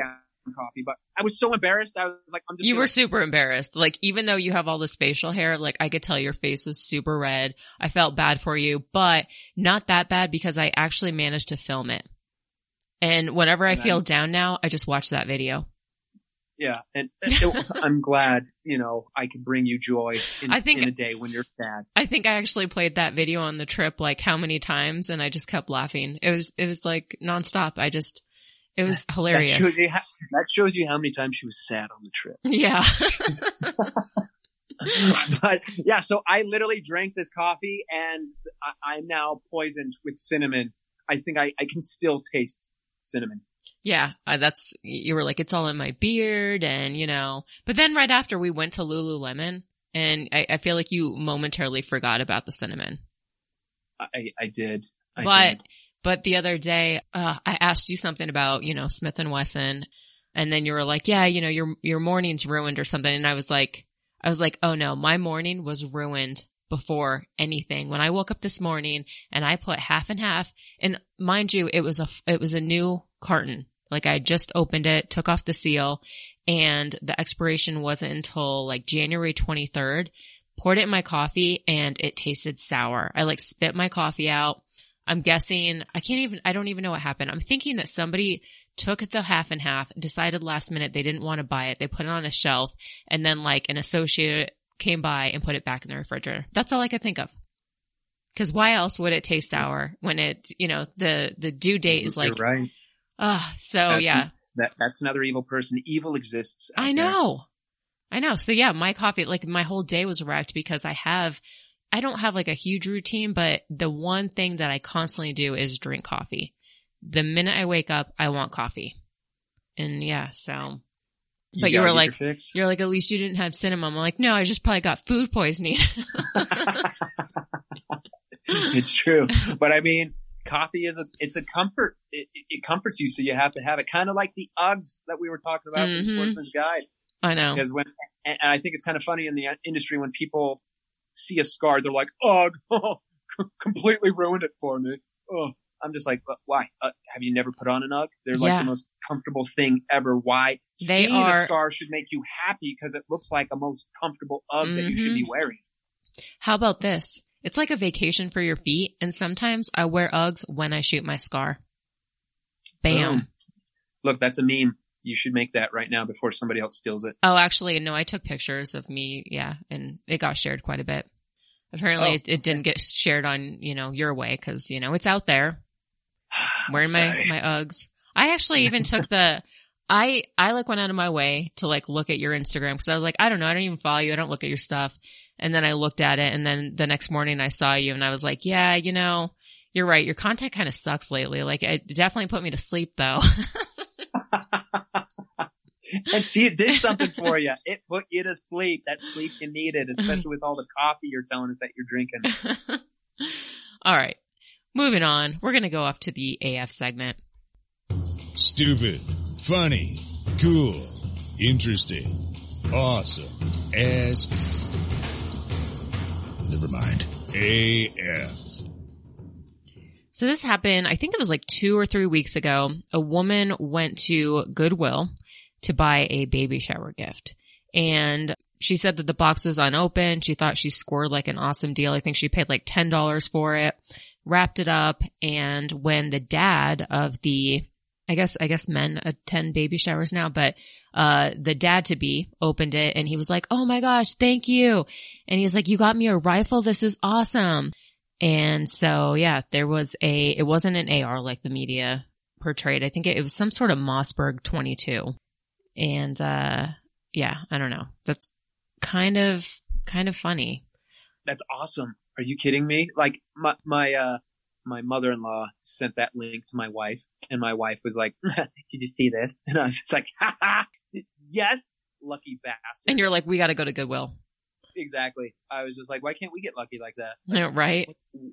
coffee, but I was so embarrassed. I was like, I'm just You were super embarrassed. Like, even though you have all this facial hair, like, I could tell your face was super red. I felt bad for you, but not that bad because I actually managed to film it. And whenever I feel I'm- down now, I just watch that video. yeah. And it, I'm glad, you know, I could bring you joy in, I think- in a day when you're sad. I think I actually played that video on the trip like how many times and I just kept laughing. It was, it was like nonstop. I just, it was That hilarious. shows, you how, that shows you how many times she was sad on the trip. Yeah. but yeah, so I literally drank this coffee and I, I'm now poisoned with cinnamon. I think I, I can still taste cinnamon. Yeah, uh, that's, you were like, it's all in my beard and, you know, but then right after we went to Lululemon and I, I feel like you momentarily forgot about the cinnamon. I, I did. I but, did. but the other day, uh, I asked you something about, you know, Smith and Wesson and then you were like, yeah, you know, your, your morning's ruined or something. And I was like, I was like, oh no, my morning was ruined before anything. When I woke up this morning and I put half and half and mind you, it was a, it was a new carton. Like I just opened it, took off the seal and the expiration wasn't until like January 23rd. Poured it in my coffee and it tasted sour. I like spit my coffee out. I'm guessing, I can't even, I don't even know what happened. I'm thinking that somebody took the half and half, decided last minute they didn't want to buy it. They put it on a shelf and then like an associate came by and put it back in the refrigerator. That's all I could think of. Cause why else would it taste sour when it, you know, the, the due date is You're like, right. ah, so That's- yeah, That that's another evil person. Evil exists. I there. know. I know. So yeah, my coffee, like my whole day was wrecked because I have, I don't have like a huge routine, but the one thing that I constantly do is drink coffee. The minute I wake up, I want coffee. And yeah, so But you were like- you're like, at least you didn't have cinnamon. I'm like, no, I just probably got food poisoning. it's true, but I mean, coffee is a it's a comfort. It, it, comforts you, so you have to have it. Kind of like the Uggs that we were talking about in Mhm. Sportsman's Guide. I know. Because when and I think it's kind of funny in the industry when people see a scar, they're like, "Ugh, completely ruined it for me. Oh, I'm just like, why? Uh, have you never put on an UGG? They're like Yeah. the most comfortable thing ever. Why? They Seeing are- a scar should make you happy because it looks like a most comfortable UGG that you should be wearing. How about this? It's like a vacation for your feet, and sometimes I wear Uggs when I shoot my scar. Bam. Boom. Look, that's a meme. You should make that right now before somebody else steals it. Oh, actually, no, I took pictures of me, yeah, and it got shared quite a bit. Apparently, Oh, it, it didn't get shared on, you know, your way because, you know, it's out there. Wearing my, my Uggs. I actually even took the, I, I like went out of my way to like look at your Instagram because I was like, I don't know, I don't even follow you. I don't look at your stuff. And then I looked at it and then the next morning I saw you and I was like, yeah, you know, you're right. Your content kind of sucks lately. Like it definitely put me to sleep though. and see, it did something for you. It put you to sleep. That sleep you needed, especially with all the coffee you're telling us that you're drinking. All right. Moving on. We're going to go off to the AF segment. Stupid, funny, cool, interesting, awesome, as. Never mind. AF. So this happened, I think it was like two or three weeks ago. A woman went to Goodwill to buy a baby shower gift. And she said that the box was unopened. She thought she scored like an awesome deal. I think she paid like $10 for it, wrapped it up. And when the dad of the, I guess, I guess men attend baby showers now, but, uh, the dad to be opened it and he was like, Oh my gosh, thank you. And he's like, you got me a rifle. This is awesome. And so, yeah, there was a, it wasn't an AR like the media portrayed. I think it, it was some sort of Mossberg 22. And, uh, yeah, I don't know. That's kind of, kind of funny. That's awesome. Are you kidding me? Like my my uh my mother-in-law sent that link to my wife, and my wife was like, "Did you see this?" And I was just like, ha, ha, "Yes, lucky bastard." And you're like, we got to go to Goodwill. exactly. I was just like, "Why can't we get lucky like that?" Yeah, right?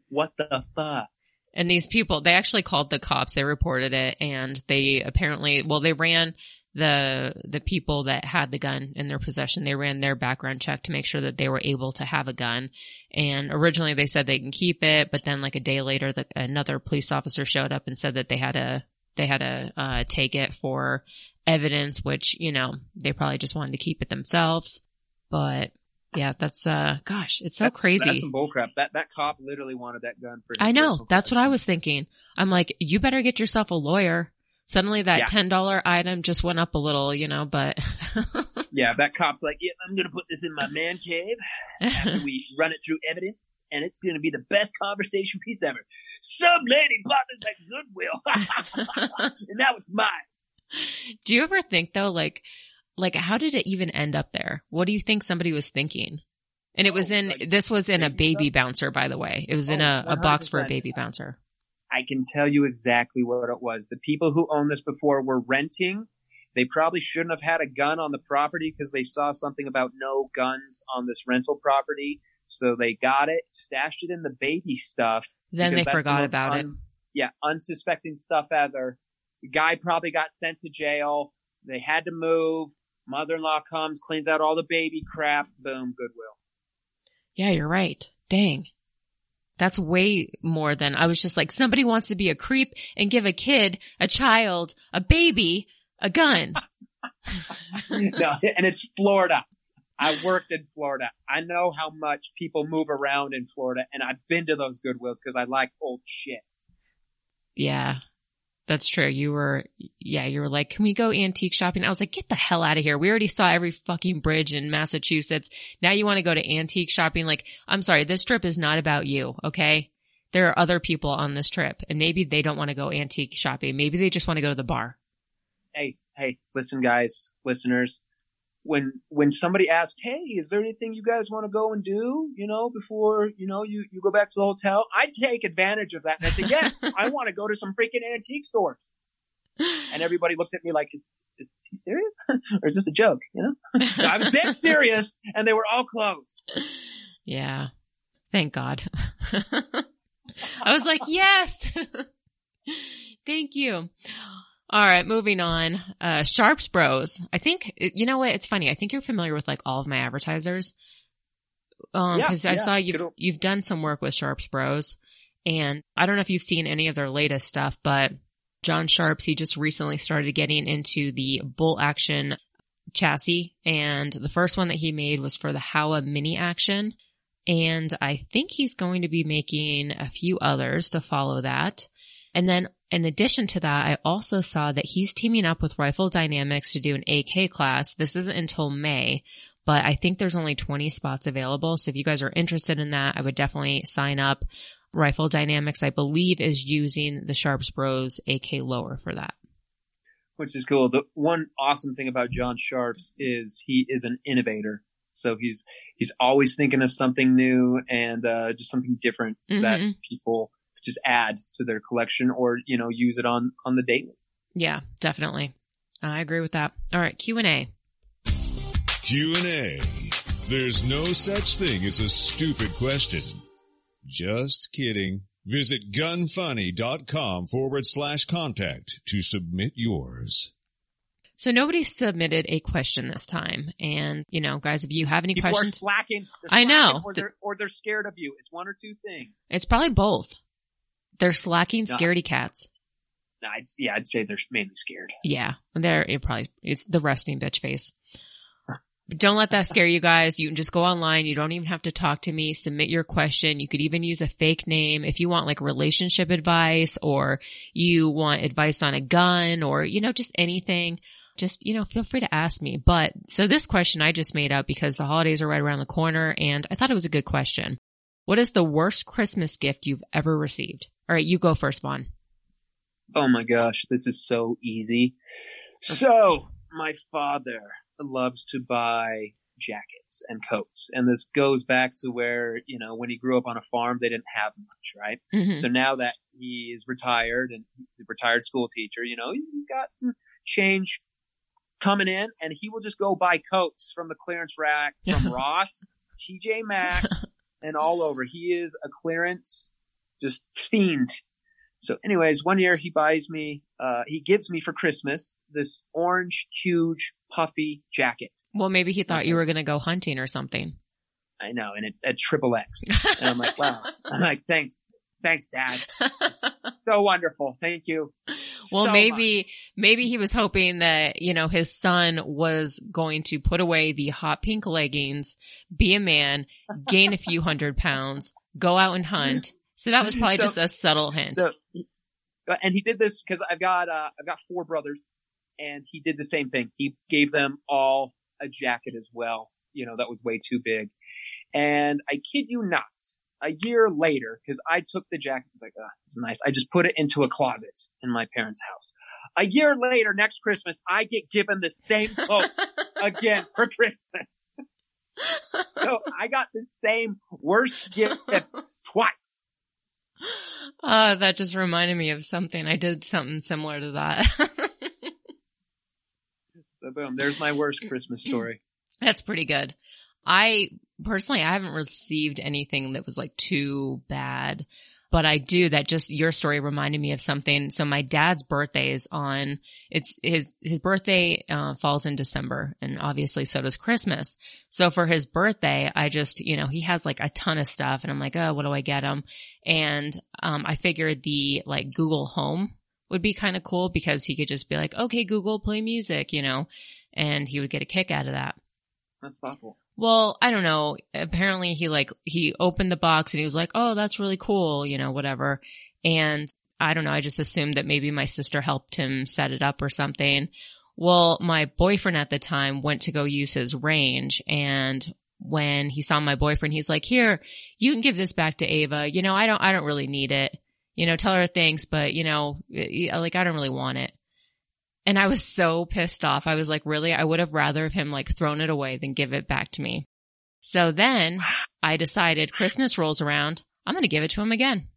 What the fuck? And these people, they actually called the cops. They reported it and they apparently, well, they ran the, the people that had the gun in their possession. They ran their background check to make sure that they were able to have a gun. And originally they said they can keep it, but then like a day later, the, another police officer showed up and said that they had to, they had to, uh, take it for evidence, which, you know, they probably just wanted to keep it themselves. But yeah, that's, uh, gosh, it's so That's- crazy. That's some bullcrap. That that cop literally wanted that gun for. I know. That's what I was thinking. I'm like, you better get yourself a lawyer. Suddenly that Yeah. $10 item just went up a little, you know, but Yeah, that cop's like, "Yeah, I'm gonna put this in my man cave after we run it through evidence, and it's gonna be the best conversation piece ever." Some lady bought this at Goodwill, and now it's mine. do you ever think though, like, like how did it even end up there? What do you think somebody was thinking? And it was Oh, in, this was in a baby baby bouncer, by the way. It was in Oh, a, a box for a baby bouncer. I can tell you exactly what it was. The people who owned this before were renting. They probably shouldn't have had a gun on the property because they saw something about no guns on this rental property. So they got it, stashed it in the baby stuff. Then they the forgot most about it. Yeah, unsuspecting stuff ever. The guy probably got sent to jail. They had to move. Mother-in-law comes, cleans out all the baby crap. Boom, Goodwill. Yeah, you're right. Dang. That's way more than I was just like, somebody wants to be a creep and give a kid, a child, a baby, a gun. no, and it's Florida. I worked in Florida. I know how much people move around in Florida, and I've been to those Goodwills because I like old shit. Yeah, that's true. You were, yeah, you were like, can we go antique shopping? I was like, get the hell out of here. We already saw every fucking bridge in Massachusetts. Now you want to go to antique shopping? Like, I'm sorry, this trip is not about you, okay? There are other people on this trip and maybe they don't want to go antique shopping. Maybe they just want to go to the bar. Hey, hey, listen, guys, listeners. When when somebody asked, "Hey, is there anything you guys want to go and do?" You know, before you know you you go back to the hotel, I take advantage of that and I say, "Yes, I want to go to some freaking antique stores." And everybody looked at me like, "Is is he serious, or is this a joke?" You know, No, I was dead serious, and they were all closed. Yeah. Thank God. I was like, yes. Thank you. All right, moving on. Uh, Sharps Bros. I think, you know what? It's funny. I think you're familiar with like all of my advertisers. Um, Yeah, cause I yeah, saw you've, you've done some work with Sharps Bros and I don't know if you've seen any of their latest stuff, but John Sharps, he just recently started getting into the bolt action chassis and the first one that he made was for the Howa mini action. And I think he's going to be making a few others to follow that. And then in addition to that, I also saw that he's teaming up with Rifle Dynamics to do an AK class. This isn't until May, but I think there's only 20 spots available. So if you guys are interested in that, I would definitely sign up. Rifle Dynamics, I believe, is using the Sharps Bros AK lower for that. which is cool. The one awesome thing about John Sharps is he is an innovator. So he's he's always thinking of something new and uh, just something different that Mhm. people just add to their collection or you know use it on on the daily. Yeah, definitely. I agree with that. All right, Q&A. Q&A. There's no such thing as a stupid question. Just kidding. Visit gunfunny.com forward slash contact to submit yours. So nobody submitted a question this time. And, you know, guys, if you have any People are questions, slacking. They're I know. slacking or they're, or they're scared of you. It's one or two things. it's probably both. They're slacking No. scaredy cats. No, I'd, yeah, I'd say they're mainly scared. Yeah, they're it probably it's the resting bitch face. But don't let that scare you guys. You can just go online. You don't even have to talk to me. Submit your question. You could even use a fake name if you want like relationship advice or you want advice on a gun or, you know, just anything. Just, you know, feel free to ask me. But so this question I just made up because the holidays are right around the corner and I thought it was a good question. What is the worst Christmas gift you've ever received? All right, you go first, Vaughn. Oh my gosh, this is so easy. So, my father loves to buy jackets and coats. And this goes back to where, you know, when he grew up on a farm, they didn't have much, right? Mhm. So now that he is retired and retired school teacher, you know, he's got some change coming in and he will just go buy coats from the clearance rack from Ross, TJ Maxx, and all over. He is a clearance just fiend. So anyways, one year he buys me, uh, he gives me for Christmas this orange, huge, puffy jacket. Well, maybe he thought you were going to go hunting or something. I know, and it's at triple X. And I'm like, wow. I'm like, thanks. Thanks, dad. So wonderful. Thank you. well, so maybe, maybe he was hoping that, you know, his son was going to put away the hot pink leggings, be a man, gain a few hundred pounds, go out and hunt. So that was probably So- just a subtle hint. So, and he did this because I've got uh, I've got four brothers, and he did the same thing. He gave them all a jacket as well. You know that was way too big, and I kid you not, a year later, because I took the jacket, I was like, oh, it's nice. I just put it into a closet in my parents' house. A year later, next Christmas, I get given the same coat again for Christmas. so I got the same worst gift twice. Uh, that just reminded me of something. I did something similar to that. So boom, there's my worst Christmas story. That's pretty good. I personally, I haven't received anything that was like too bad, but I do that just your story reminded me of something. So my dad's birthday is on, it's his, his birthday, uh, falls in December and obviously so does Christmas. So for his birthday, I just, you know, he has like a ton of stuff and I'm like, oh, what do I get him? And, um, I figured the like Google Home would be kind of cool because he could just be like, okay, Google, play music, you know, and he would get a kick out of that. That's thoughtful. Well, I don't know. Apparently he like, he opened the box and he was like, oh, that's really cool, you know, whatever. And I don't know. I just assumed that maybe my sister helped him set it up or something. Well, my boyfriend at the time went to go use his range and when he saw my boyfriend, he's like, here, you can give this back to Ava. You know, I don't, I don't really need it. You know, tell her thanks, but you know, like I don't really want it. And I was so pissed off. I was like, really? I would have rather have him like thrown it away than give it back to me. So then I decided Christmas rolls around. I'm going to give it to him again.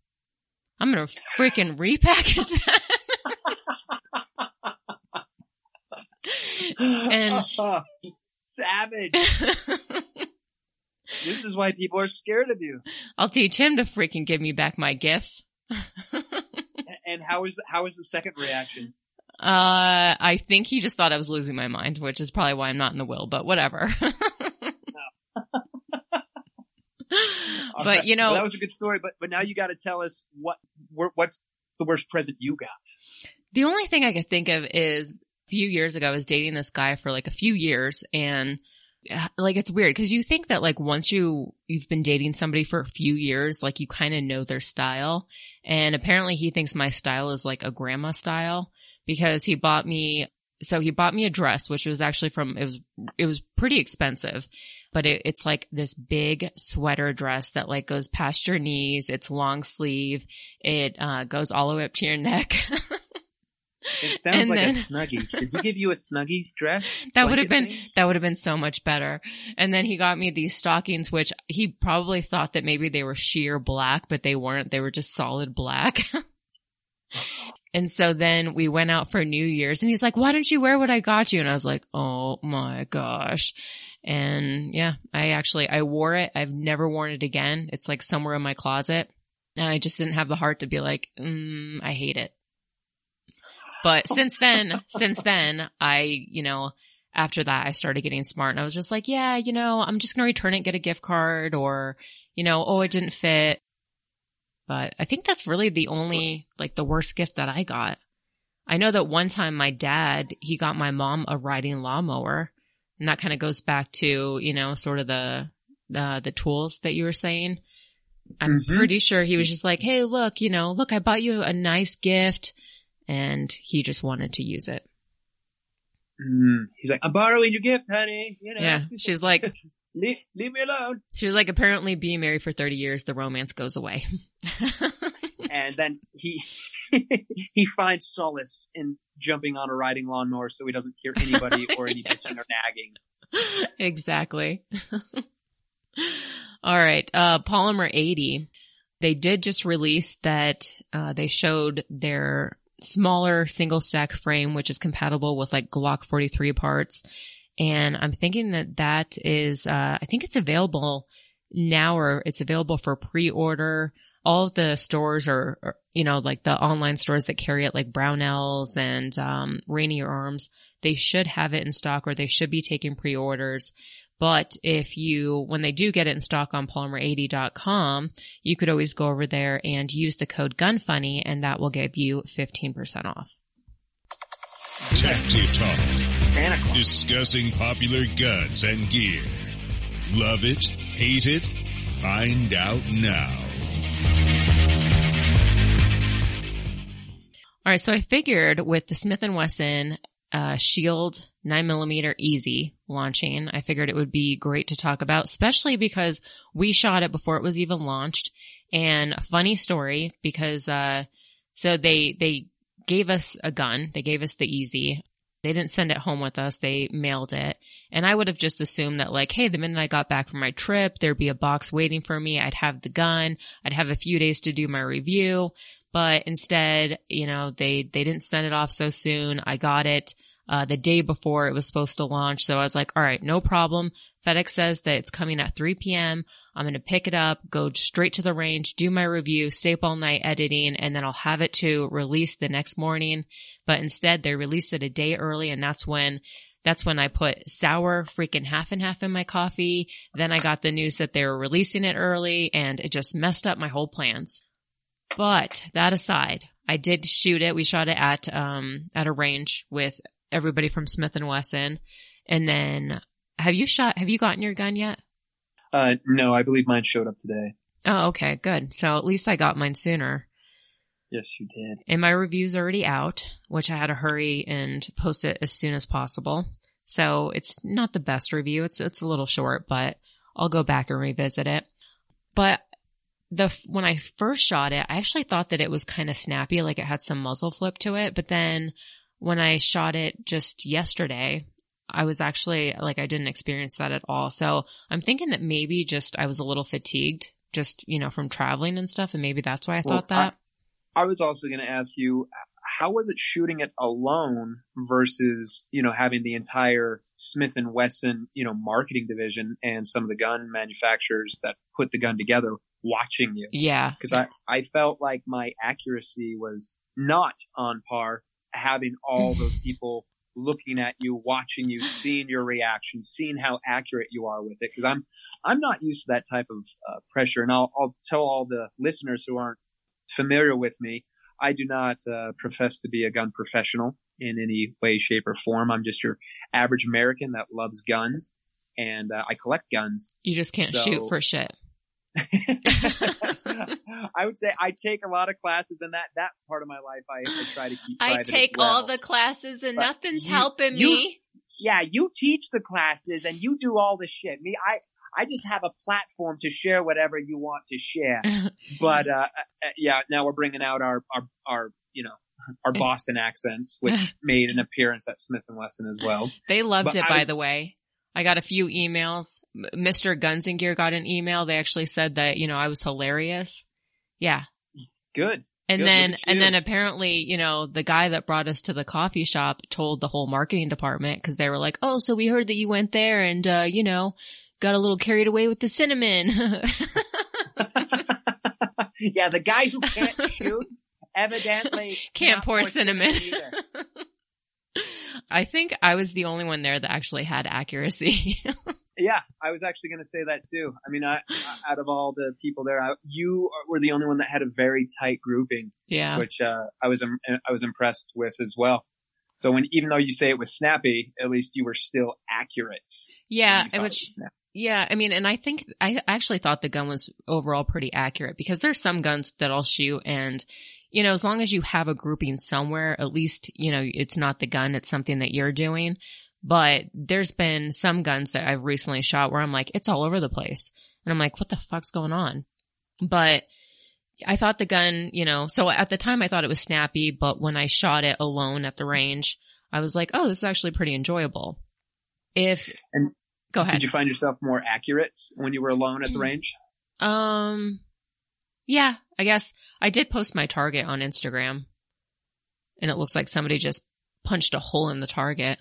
I'm going to freaking repackage that. And- savage. This is why people are scared of you. I'll teach him to freaking give me back my gifts. And how is how is the second reaction? Uh, I think he just thought I was losing my mind, which is probably why I'm not in the will, but whatever. But you know, well, that was a good story. But but now you got to tell us what what's the worst present you got. The only thing I could think of is a few years ago, I was dating this guy for like a few years and like it's weird because you think that like once you you've been dating somebody for a few years like you kind of know their style and apparently he thinks my style is like a grandma style because he bought me so he bought me a dress which was actually from it was it was pretty expensive but it, it's like this big sweater dress that like goes past your knees it's long sleeve it uh, goes all the way up to your neck It sounds and like then, a snuggie. Did he give you a snuggie dress? That would have been thing? that would have been so much better. And then he got me these stockings, which he probably thought that maybe they were sheer black, but they weren't. They were just solid black. and so then we went out for New Year's, and he's like, "Why don't you wear what I got you?" And I was like, "Oh my gosh." And yeah, I actually, I wore it. I've never worn it again. It's like somewhere in my closet. And I just didn't have the heart to be like, mm, I hate it. But since then, since then, I, you know, after that, I started getting smart and I was just like, yeah, you know, I'm just going to return it, get a gift card or, you know, oh, it didn't fit. But I think that's really the only, like the worst gift that I got. I know that one time my dad, he got my mom a riding lawnmower and that kind of goes back to, you know, sort of the, the, the tools that you were saying. I'm mm-hmm. pretty sure he was just like, Hey, look, you know, look, I bought you a nice gift and he just wanted to use it. Mm, he's like, I'm borrowing your gift, honey. You know. Yeah. She's like, leave, leave me alone. She was like, apparently being married for 30 years, the romance goes away. and then he, he finds solace in jumping on a riding lawnmower so he doesn't hear anybody or any bitching or nagging. Exactly. All right. Uh, Polymer 80. They did just release that, uh, they showed their smaller single stack frame, which is compatible with like Glock 43 parts. And I'm thinking that that is, uh, I think it's available now or it's available for pre-order. All of the stores are, are, you know, like the online stores that carry it like Brownells and, um, Rainier Arms, they should have it in stock or they should be taking pre-orders. But if you, when they do get it in stock on polymer80.com, you could always go over there and use the code GUNFUNNY and that will give you 15% off. Talk. Discussing popular guns and gear. Love it? Hate it? Find out now. All right, so I figured with the Smith & Wesson uh, Shield 9mm Easy launching. I figured it would be great to talk about, especially because we shot it before it was even launched. And funny story because, uh, so they, they gave us a gun. They gave us the Easy. They didn't send it home with us. They mailed it. And I would have just assumed that like, hey, the minute I got back from my trip, there'd be a box waiting for me. I'd have the gun. I'd have a few days to do my review. But instead, you know, they, they didn't send it off so soon. I got it uh, the day before it was supposed to launch. So I was like, all right, no problem. FedEx says that it's coming at 3 p.m. I'm going to pick it up, go straight to the range, do my review, stay up all night editing, and then I'll have it to release the next morning. But instead they released it a day early and that's when that's when I put sour freaking half and half in my coffee. Then I got the news that they were releasing it early and it just messed up my whole plans. But that aside, I did shoot it. We shot it at, um, at a range with everybody from Smith and Wesson. And then have you shot, have you gotten your gun yet? Uh, no, I believe mine showed up today. Oh, okay, good. So at least I got mine sooner. Yes, you did. And my review's already out, which I had to hurry and post it as soon as possible. So it's not the best review. It's, it's a little short, but I'll go back and revisit it. But the, when I first shot it, I actually thought that it was kind of snappy, like it had some muzzle flip to it, but then when I shot it just yesterday, I was actually like, I didn't experience that at all. So I'm thinking that maybe just I was a little fatigued just, you know, from traveling and stuff. And maybe that's why I well, thought that. I, I was also going to ask you, how was it shooting it alone versus, you know, having the entire Smith and Wesson, you know, marketing division and some of the gun manufacturers that put the gun together watching you? Yeah. Cause I, I felt like my accuracy was not on par having all those people looking at you, watching you, seeing your reaction, seeing how accurate you are with it. Cause I'm, I'm not used to that type of uh, pressure. And I'll, I'll tell all the listeners who aren't familiar with me, I do not uh, profess to be a gun professional in any way, shape, or form. I'm just your average American that loves guns, and uh, I collect guns. You just can't So- shoot for shit. I would say I take a lot of classes, and that that part of my life I, I try to keep. I take well. all the classes and But nothing's you- helping you- me. yeah, you teach the classes and you do all the shit. Me, I, I just have a platform to share whatever you want to share. But, uh, uh, yeah, now we're bringing out our, our, our, you know, our Boston accents, which made an appearance at Smith and Wesson as well. They loved But it, by was- the way. I got a few emails. Mr. Guns and Gear got an email. They actually said that, you know, I was hilarious. Yeah. Good. And Good, then, and then apparently, you know, the guy that brought us to the coffee shop told the whole marketing department because they were like, oh, so we heard that you went there and, uh, you know, got a little carried away with the cinnamon. yeah, the guy who can't shoot evidently Can't pour cinnamon. either. I think I was the only one there that actually had accuracy. Yeah, I was actually going to say that too. I mean, I, out of all the people there, I, you were the only one that had a very tight grouping. yeah. which uh, I was I was impressed with as well. So when even though you say it was snappy, at least you were still accurate. Yeah. You thought it Which. Yeah, I mean, and I think I actually thought the gun was overall pretty accurate because there's some guns that I'll shoot and, you know, as long as you have a grouping somewhere, at least, you know, it's not the gun, it's something that you're doing. But there's been some guns that I've recently shot where I'm like, it's all over the place. And I'm like, what the fuck's going on? But I thought the gun, you know, so at the time I thought it was snappy, but when I shot it alone at the range, I was like, oh, this is actually pretty enjoyable. If, And go ahead. Did you find yourself more accurate when you were alone at the range? Um, yeah, I guess I did post my target on Instagram and it looks like somebody just punched a hole in the target.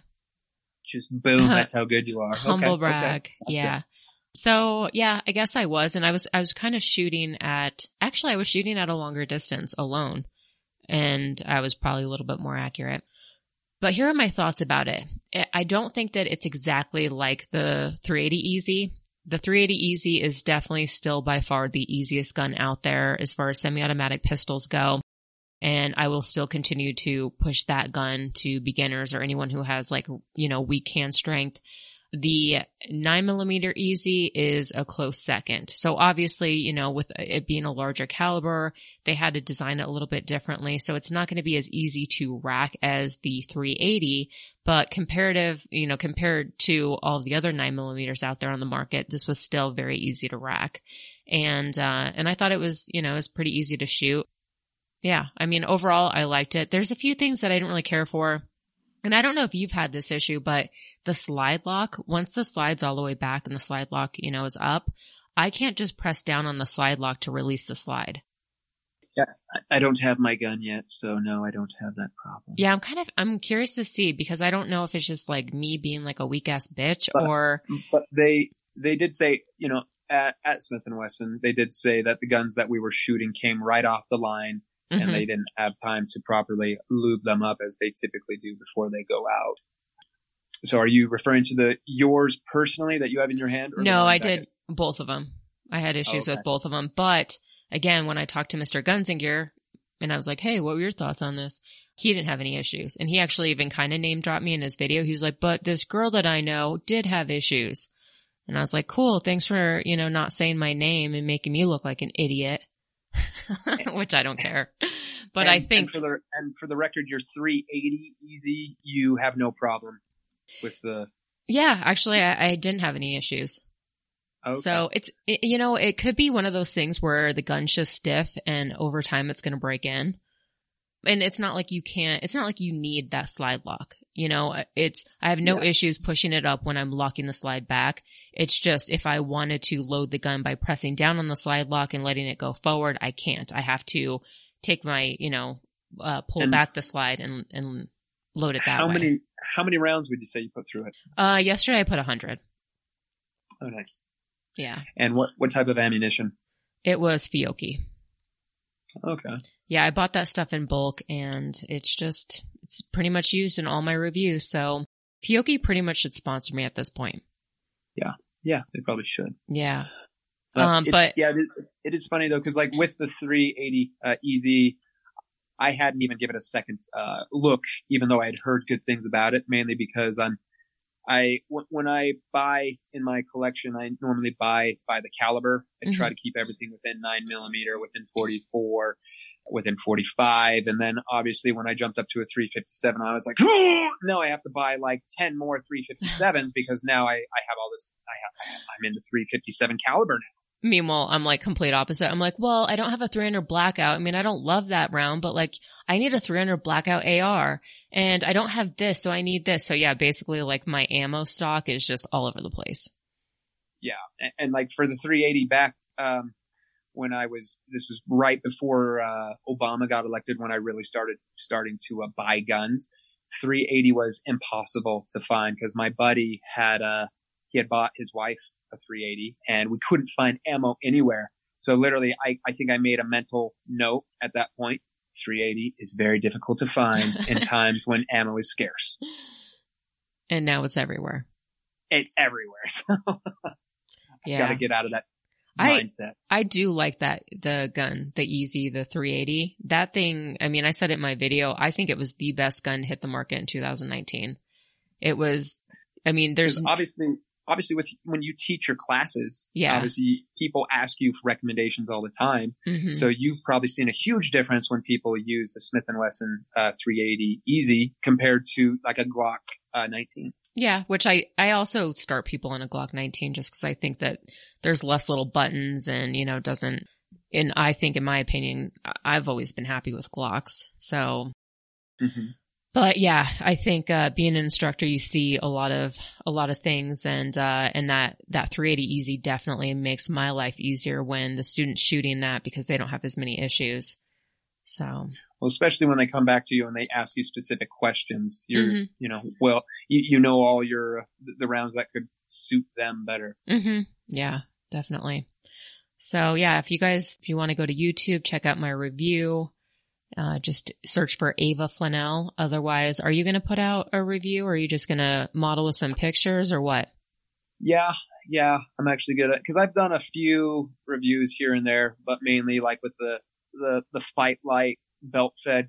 Just boom, that's how good you are. Humble Okay, brag. okay. Yeah. So yeah, I guess I was and I was, I was kind of shooting at, actually I was shooting at a longer distance alone and I was probably a little bit more accurate. But here are my thoughts about it. I- I don't think that it's exactly like the 380 Easy. The 380 Easy is definitely still by far the easiest gun out there as far as semi-automatic pistols go. And I will still continue to push that gun to beginners or anyone who has like, you know, weak hand strength. The nine millimeter easy is a close second. So obviously, you know, with it being a larger caliber, they had to design it a little bit differently. So it's not going to be as easy to rack as the 380, but comparative, you know, compared to all the other nine millimeters out there on the market, this was still very easy to rack. And, uh, and I thought it was, you know, it was pretty easy to shoot. Yeah. I mean, overall, I liked it. There's a few things that I didn't really care for. And I don't know if you've had this issue, but the slide lock, once the slide's all the way back and the slide lock, you know, is up, I can't just press down on the slide lock to release the slide. I- I don't have my gun yet, so no, I don't have that problem. Yeah, I'm kind of, I'm curious to see because I don't know if it's just like me being like a weak ass bitch But- or, But they they did say, you know, at, at Smith and Wesson, they did say that the guns that we were shooting came right off the line, Mhm. and they didn't have time to properly lube them up as they typically do before they go out. So, are you referring to the yours personally that you have in your hand? or no, I did both of them. I had issues okay. with both of them, but again, when I talked to Mr. Guns and Gear and I was like, Hey, what were your thoughts on this? He didn't have any issues. And he actually even kind of name dropped me in his video. He was like, but this girl that I know did have issues. And I was like, cool. Thanks for, you know, not saying my name and making me look like an idiot, which I don't care. But I think and for the and for the record, your 380 easy, you have no problem with the. Yeah, actually, I, I didn't have any issues. Okay. So it's, it, you know, it could be one of those things where the gun's just stiff and over time it's going to break in. And it's not like you can't, it's not like you need that slide lock. You know, it's, I have no Yeah. issues pushing it up when I'm locking the slide back. It's just if I wanted to load the gun by pressing down on the slide lock and letting it go forward, I can't. I have to take my, you know, uh, pull And- back the slide and, and load it that how way. many how many rounds would you say you put through it? Uh, yesterday I put a hundred. Oh, nice. Yeah. And what what type of ammunition? It was Fiocchi. Okay. Yeah, I bought that stuff in bulk and it's just, it's pretty much used in all my reviews. So Fiocchi pretty much should sponsor me at this point. Yeah, Yeah. they probably should. Yeah. Um, but- yeah, it is, it is funny though, because like with the 380 uh, Easy, I hadn't even given it a second uh, look, even though I had heard good things about it. Mainly because I'm, I w- when I buy in my collection, I normally buy by the caliber. I try to keep everything within nine millimeter, within 44, within 45, and then obviously when I jumped up to a 357, I was like, no, I have to buy like 10 more 357s because now I I have all this. I have I'm into 357 caliber now. Meanwhile, I'm like complete opposite. I'm like, well, I don't have a 300 blackout. I mean, I don't love that round, but like I need a 300 blackout AR and I don't have this. So I need this. So yeah, basically like my ammo stock is just all over the place. yeah, and, and like for the 380 back, um, when I was, this is right before, uh, Obama got elected when I really started, starting to uh, buy guns. 380 was impossible to find because my buddy had, uh, he had bought his wife a 380 and we couldn't find ammo anywhere. So literally, I, I think I made a mental note at that point. 380 is very difficult to find in times when ammo is scarce. And now it's everywhere. It's everywhere. So Yeah. gotta get out of that mindset. I do like that, the gun, the easy, the 380. That thing, I mean, I said it in my video, I think it was the best gun to hit the market in 2019. It was, I mean, there's, obviously, obviously with, when you teach your classes, Yeah. obviously people ask you for recommendations all the time. mhm. So you've probably seen a huge difference when people use the Smith and Wesson, uh, 380 EZ compared to like a Glock, uh, 19. Yeah, which I, I also start people on a Glock 19 just cause I think that there's less little buttons and, you know, doesn't, and I think in my opinion, I've always been happy with Glocks. So, Mm-hmm. But yeah, I think uh, being an instructor, you see a lot of a lot of things, and uh, and that that 380 EZ definitely makes my life easier when the student's shooting that because they don't have as many issues. So Well, especially when they come back to you and they ask you specific questions, you're, Mhm. you know, well, you, you know all your, the rounds that could suit them better. hmm yeah, definitely. So yeah, if you guys if you want to go to YouTube, check out my review. Uh, just search for Ava Flanell. Otherwise, are you going to put out a review or are you just going to model with some pictures or what? Yeah, yeah, I'm actually good at because I've done a few reviews here and there, but mainly like with the the the FightLite belt fed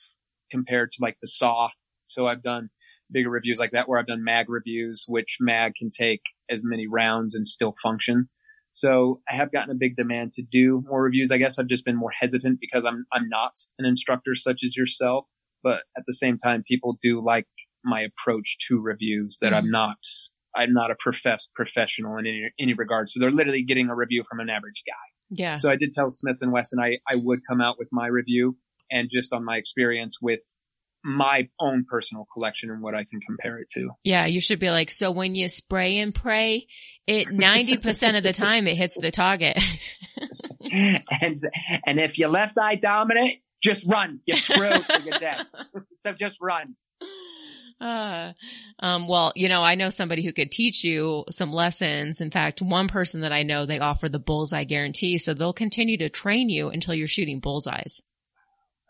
compared to like the SAW. So I've done bigger reviews like that where I've done mag reviews, which mag can take as many rounds and still function. So I have gotten a big demand to do more reviews. I guess I've just been more hesitant because I'm I'm not an instructor such as yourself, but at the same time, people do like my approach to reviews that I'm Mhm. not I'm not a professed professional in any, any regard. So they're literally getting a review from an average guy. Yeah. So I did tell Smith and Wesson I, I would come out with my review and just on my experience with my own personal collection and what I can compare it to. Yeah, you should be like, so when you spray and pray, it 90% of the time it hits the target. and and if you left eye dominant, just run. You're screwed. You're dead. so just run. Uh, um, well, you know, I know somebody who could teach you some lessons. In fact, one person that I know, they offer the bullseye guarantee. So they'll continue to train you until you're shooting bullseyes.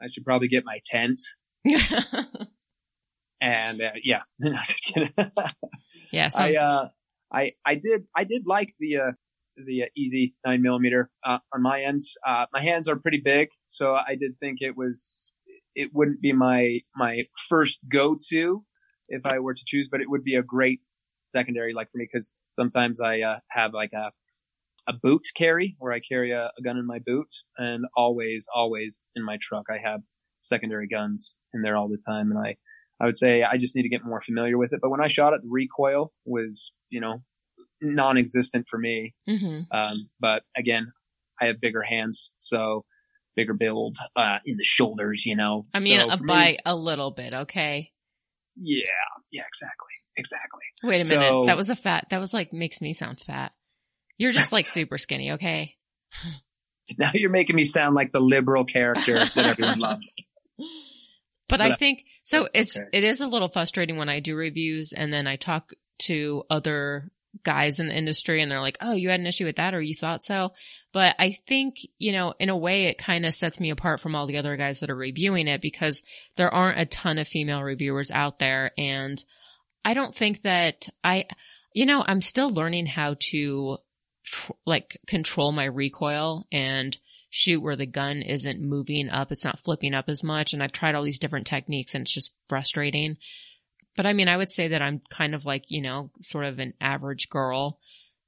I should probably get my tent. And uh, yeah, No, just kidding. yeah. So, I uh, I I did I did like the uh, the uh, EZ nine millimeter uh, on my end. Uh, my hands are pretty big, so I did think it was it wouldn't be my my first go to if I were to choose, but it would be a great secondary, like for me, because sometimes I uh, have like a a boot carry where I carry a, a gun in my boot, and always always in my truck I have secondary guns in there all the time, and I I would say I just need to get more familiar with it. But when I shot it, the recoil was, you know, non-existent for me. hmm Um, but again, I have bigger hands, so bigger build, uh, in the shoulders, you know. I mean, So for me- by a little bit. Okay. yeah, yeah, exactly, exactly. Wait a minute. So- that was a fat, that was like, makes me sound fat. You're just like super skinny. Okay. Now you're making me sound like the liberal character that everyone loves. But But I I- think so. It's okay. it is a little frustrating when I do reviews and then I talk to other guys in the industry and they're like, Oh, you had an issue with that or you thought so. But I think, you know, in a way it kind of sets me apart from all the other guys that are reviewing it because there aren't a ton of female reviewers out there. And I don't think that I, you know, I'm still learning how to tr- like control my recoil and shoot where the gun isn't moving up. It's not flipping up as much. And I've tried all these different techniques and it's just frustrating. But I mean, I would say that I'm kind of like, you know, sort of an average girl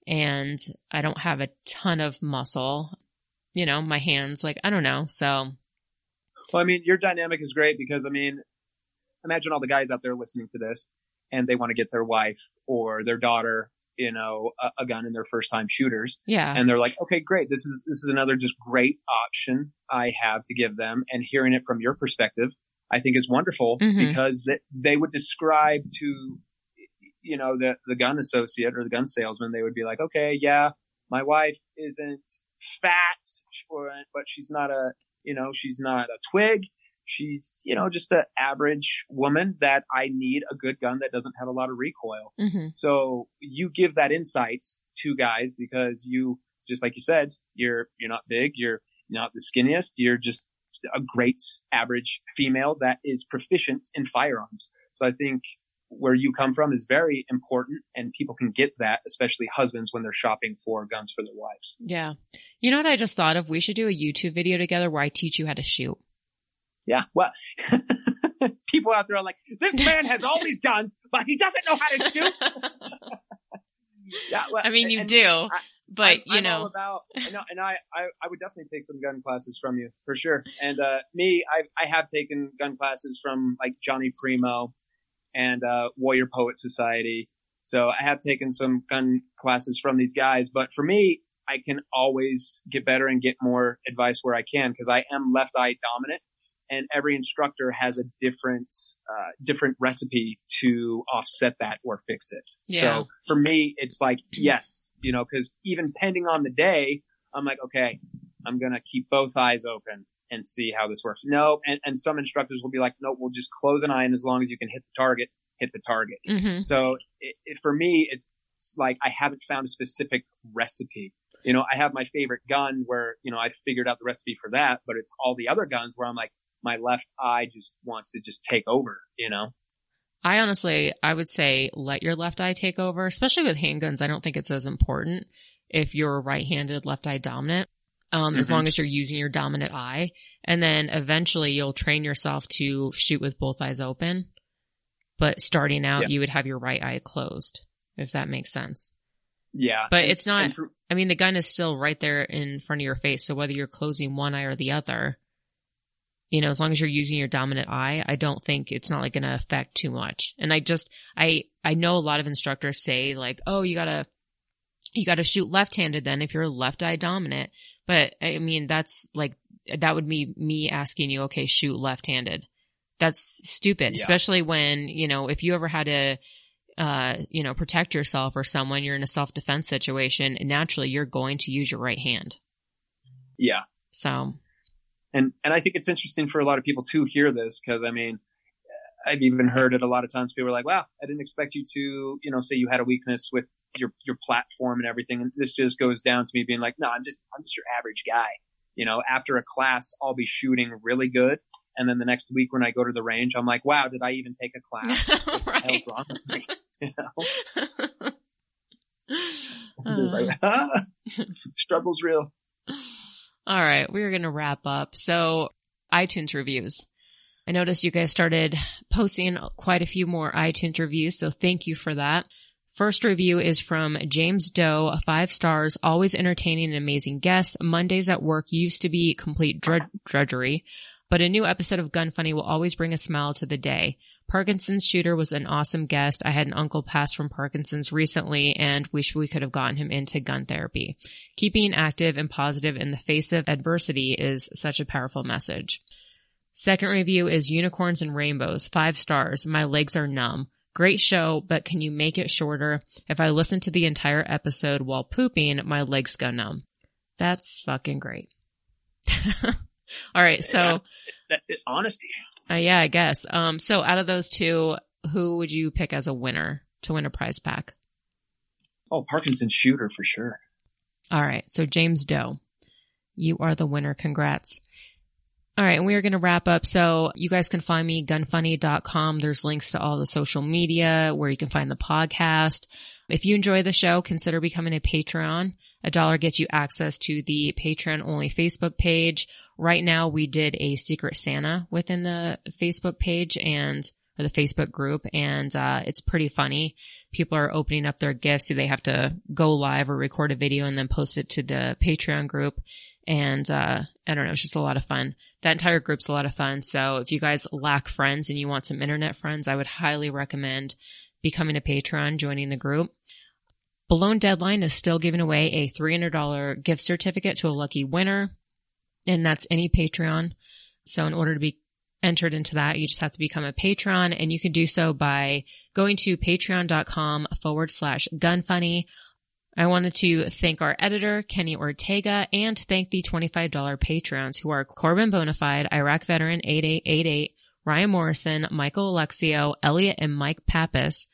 and I don't have a ton of muscle, you know, my hands, like, I don't know. So. Well, I mean, your dynamic is great because I mean, imagine all the guys out there listening to this and they want to get their wife or their daughter, you know, a, a gun in their first time shooters. Yeah. And they're like, okay, great. This is, this is another just great option I have to give them. And hearing it from your perspective, I think is wonderful Mhm. because they, they would describe to, you know, the, the gun associate or the gun salesman, they would be like, okay, yeah, my wife isn't fat or, but she's not a, you know, she's not a twig. She's, you know, just an average woman that I need a good gun that doesn't have a lot of recoil. hmm So you give that insight to guys because you, just like you said, you're, you're not big, you're not the skinniest, you're just a great average female that is proficient in firearms. So I think where you come from is very important and people can get that, especially husbands when they're shopping for guns for their wives. Yeah. You know what I just thought of? We should do a YouTube video together where I teach you how to shoot. Yeah. Well, people out there are like, this man has all these guns, but he doesn't know how to shoot. Yeah. Well, I mean, you and- do, but I'm- you I'm all know, about, and, I- and I, I, I would definitely take some gun classes from you for sure. And, uh, me, I, I have taken gun classes from like Johnny Primo and, uh, Warrior Poet Society. So I have taken some gun classes from these guys, but for me, I can always get better and get more advice where I can because I am left eye dominant and every instructor has a different, uh, different recipe to offset that or fix it. Yeah. So for me, it's like, yes, you know, cause even pending on the day, I'm like, okay, I'm going to keep both eyes open and see how this works. No. And, and some instructors will be like, no, we'll just close an eye and as long as you can hit the target, hit the target. hmm So it, it, for me, it's like I haven't found a specific recipe. You know, I have my favorite gun where, you know, I figured out the recipe for that, but it's all the other guns where I'm like, my left eye just wants to just take over, you know? I honestly, I would say let your left eye take over, especially with handguns. I don't think it's as important if you're right-handed, left eye dominant. Um, as Mhm. long as you're using your dominant eye and then eventually you'll train yourself to shoot with both eyes open. But starting out, Yeah. you would have your right eye closed, if that makes sense. Yeah. But And- it's not- I mean, the gun is still right there in front of your face. So whether you're closing one eye or the other, you know, as long as you're using your dominant eye, I don't think it's not like going to affect too much. And I just, I, I know a lot of instructors say like, oh, you gotta, you gotta shoot left-handed then if you're left eye dominant. But I mean, that's like, that would be me asking you, okay, shoot left-handed. That's stupid, Yeah. especially when, you know, if you ever had to, uh, you know, protect yourself or someone, you're in a self-defense situation, naturally you're going to use your right hand. yeah. So, And, and I think it's interesting for a lot of people to hear this because I mean, I've even heard it a lot of times. People are like, wow, I didn't expect you to, you know, say you had a weakness with your, your platform and everything. And this just goes down to me being like, no, I'm just, I'm just your average guy. You know, after a class, I'll be shooting really good. And then the next week when I go to the range, I'm like, wow, did I even take a class? What the right. wrong with me? You know? Uh, Like, ah, struggle's real. All right, we're going to wrap up. So, iTunes reviews. I noticed you guys started posting quite a few more iTunes reviews, so thank you for that. First review is from James Doe, five stars, always entertaining and amazing guest. Mondays at work used to be complete drud- drudgery, but a new episode of Gun Funny will always bring a smile to the day. Parkinson's shooter was an awesome guest. I had an uncle pass from Parkinson's recently and wish we could have gotten him into gun therapy. Keeping active and positive in the face of adversity is such a powerful message. Second review is Unicorns and Rainbows, five stars. My legs are numb. Great show, but can you make it shorter? If I listen to the entire episode while pooping, my legs go numb. That's fucking great. All right, so That, that- honesty. Uh, yeah, I guess. Um, so out of those two, who would you pick as a winner to win a prize pack? Oh, Parkinson's shooter for sure. All right. So James Doe, you are the winner. Congrats. All right. And we are going to wrap up. So you guys can find me gunfunny.com. There's links to all the social media where you can find the podcast. If you enjoy the show, consider becoming a Patreon. A dollar gets you access to the Patreon only Facebook page. Right now we did a secret Santa within the Facebook page and or the Facebook group and uh, it's pretty funny. People are opening up their gifts so they have to go live or record a video and then post it to the Patreon group. And uh, I don't know, it's just a lot of fun. That entire group's a lot of fun. So if you guys lack friends and you want some internet friends, I would highly recommend becoming a patron, joining the group. Balloon Deadline is still giving away a $300 gift certificate to a lucky winner. And that's any Patreon. So in order to be entered into that, you just have to become a patron and you can do so by going to patreon.com forward slash gunfunny. I wanted to thank our editor, Kenny Ortega, and thank the $25 patrons who are Corbin Bonafide, Iraq Veteran 8888, Ryan Morrison, Michael Alexio, Elliot and Mike Pappas,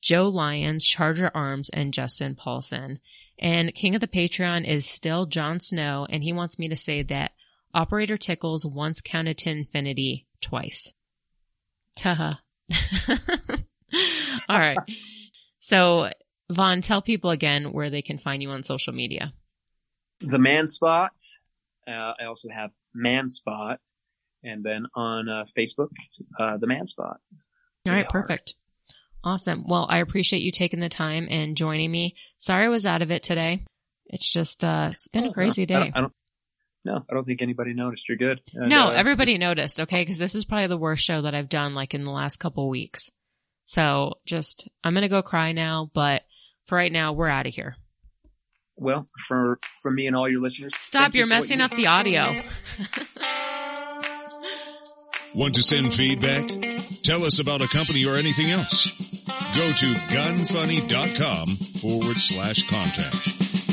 Joe Lyons, Charger Arms, and Justin Paulson. And King of the Patreon is still Jon Snow, and he wants me to say that Operator Tickles once counted to infinity twice. Taha. All right. So, Vaughn, tell people again where they can find you on social media. The Man Spot. Uh, I also have Man Spot, and then on uh, Facebook, uh, the Man Spot. All right, perfect. Awesome. Well, I appreciate you taking the time and joining me. Sorry I was out of it today. It's just, uh, it's been Oh, a crazy no, I day. don't, I don't, no, I don't think anybody noticed. You're good. And, No, uh, everybody noticed, okay? Because this is probably the worst show that I've done like in the last couple weeks. So just, I'm gonna go cry now, but for right now, we're out of here. well, for for me and all your listeners. Stop, you you're for what messing you- up the audio. Want to send feedback? Tell us about a company or anything else. Go to gunfunny.com forward slash contact.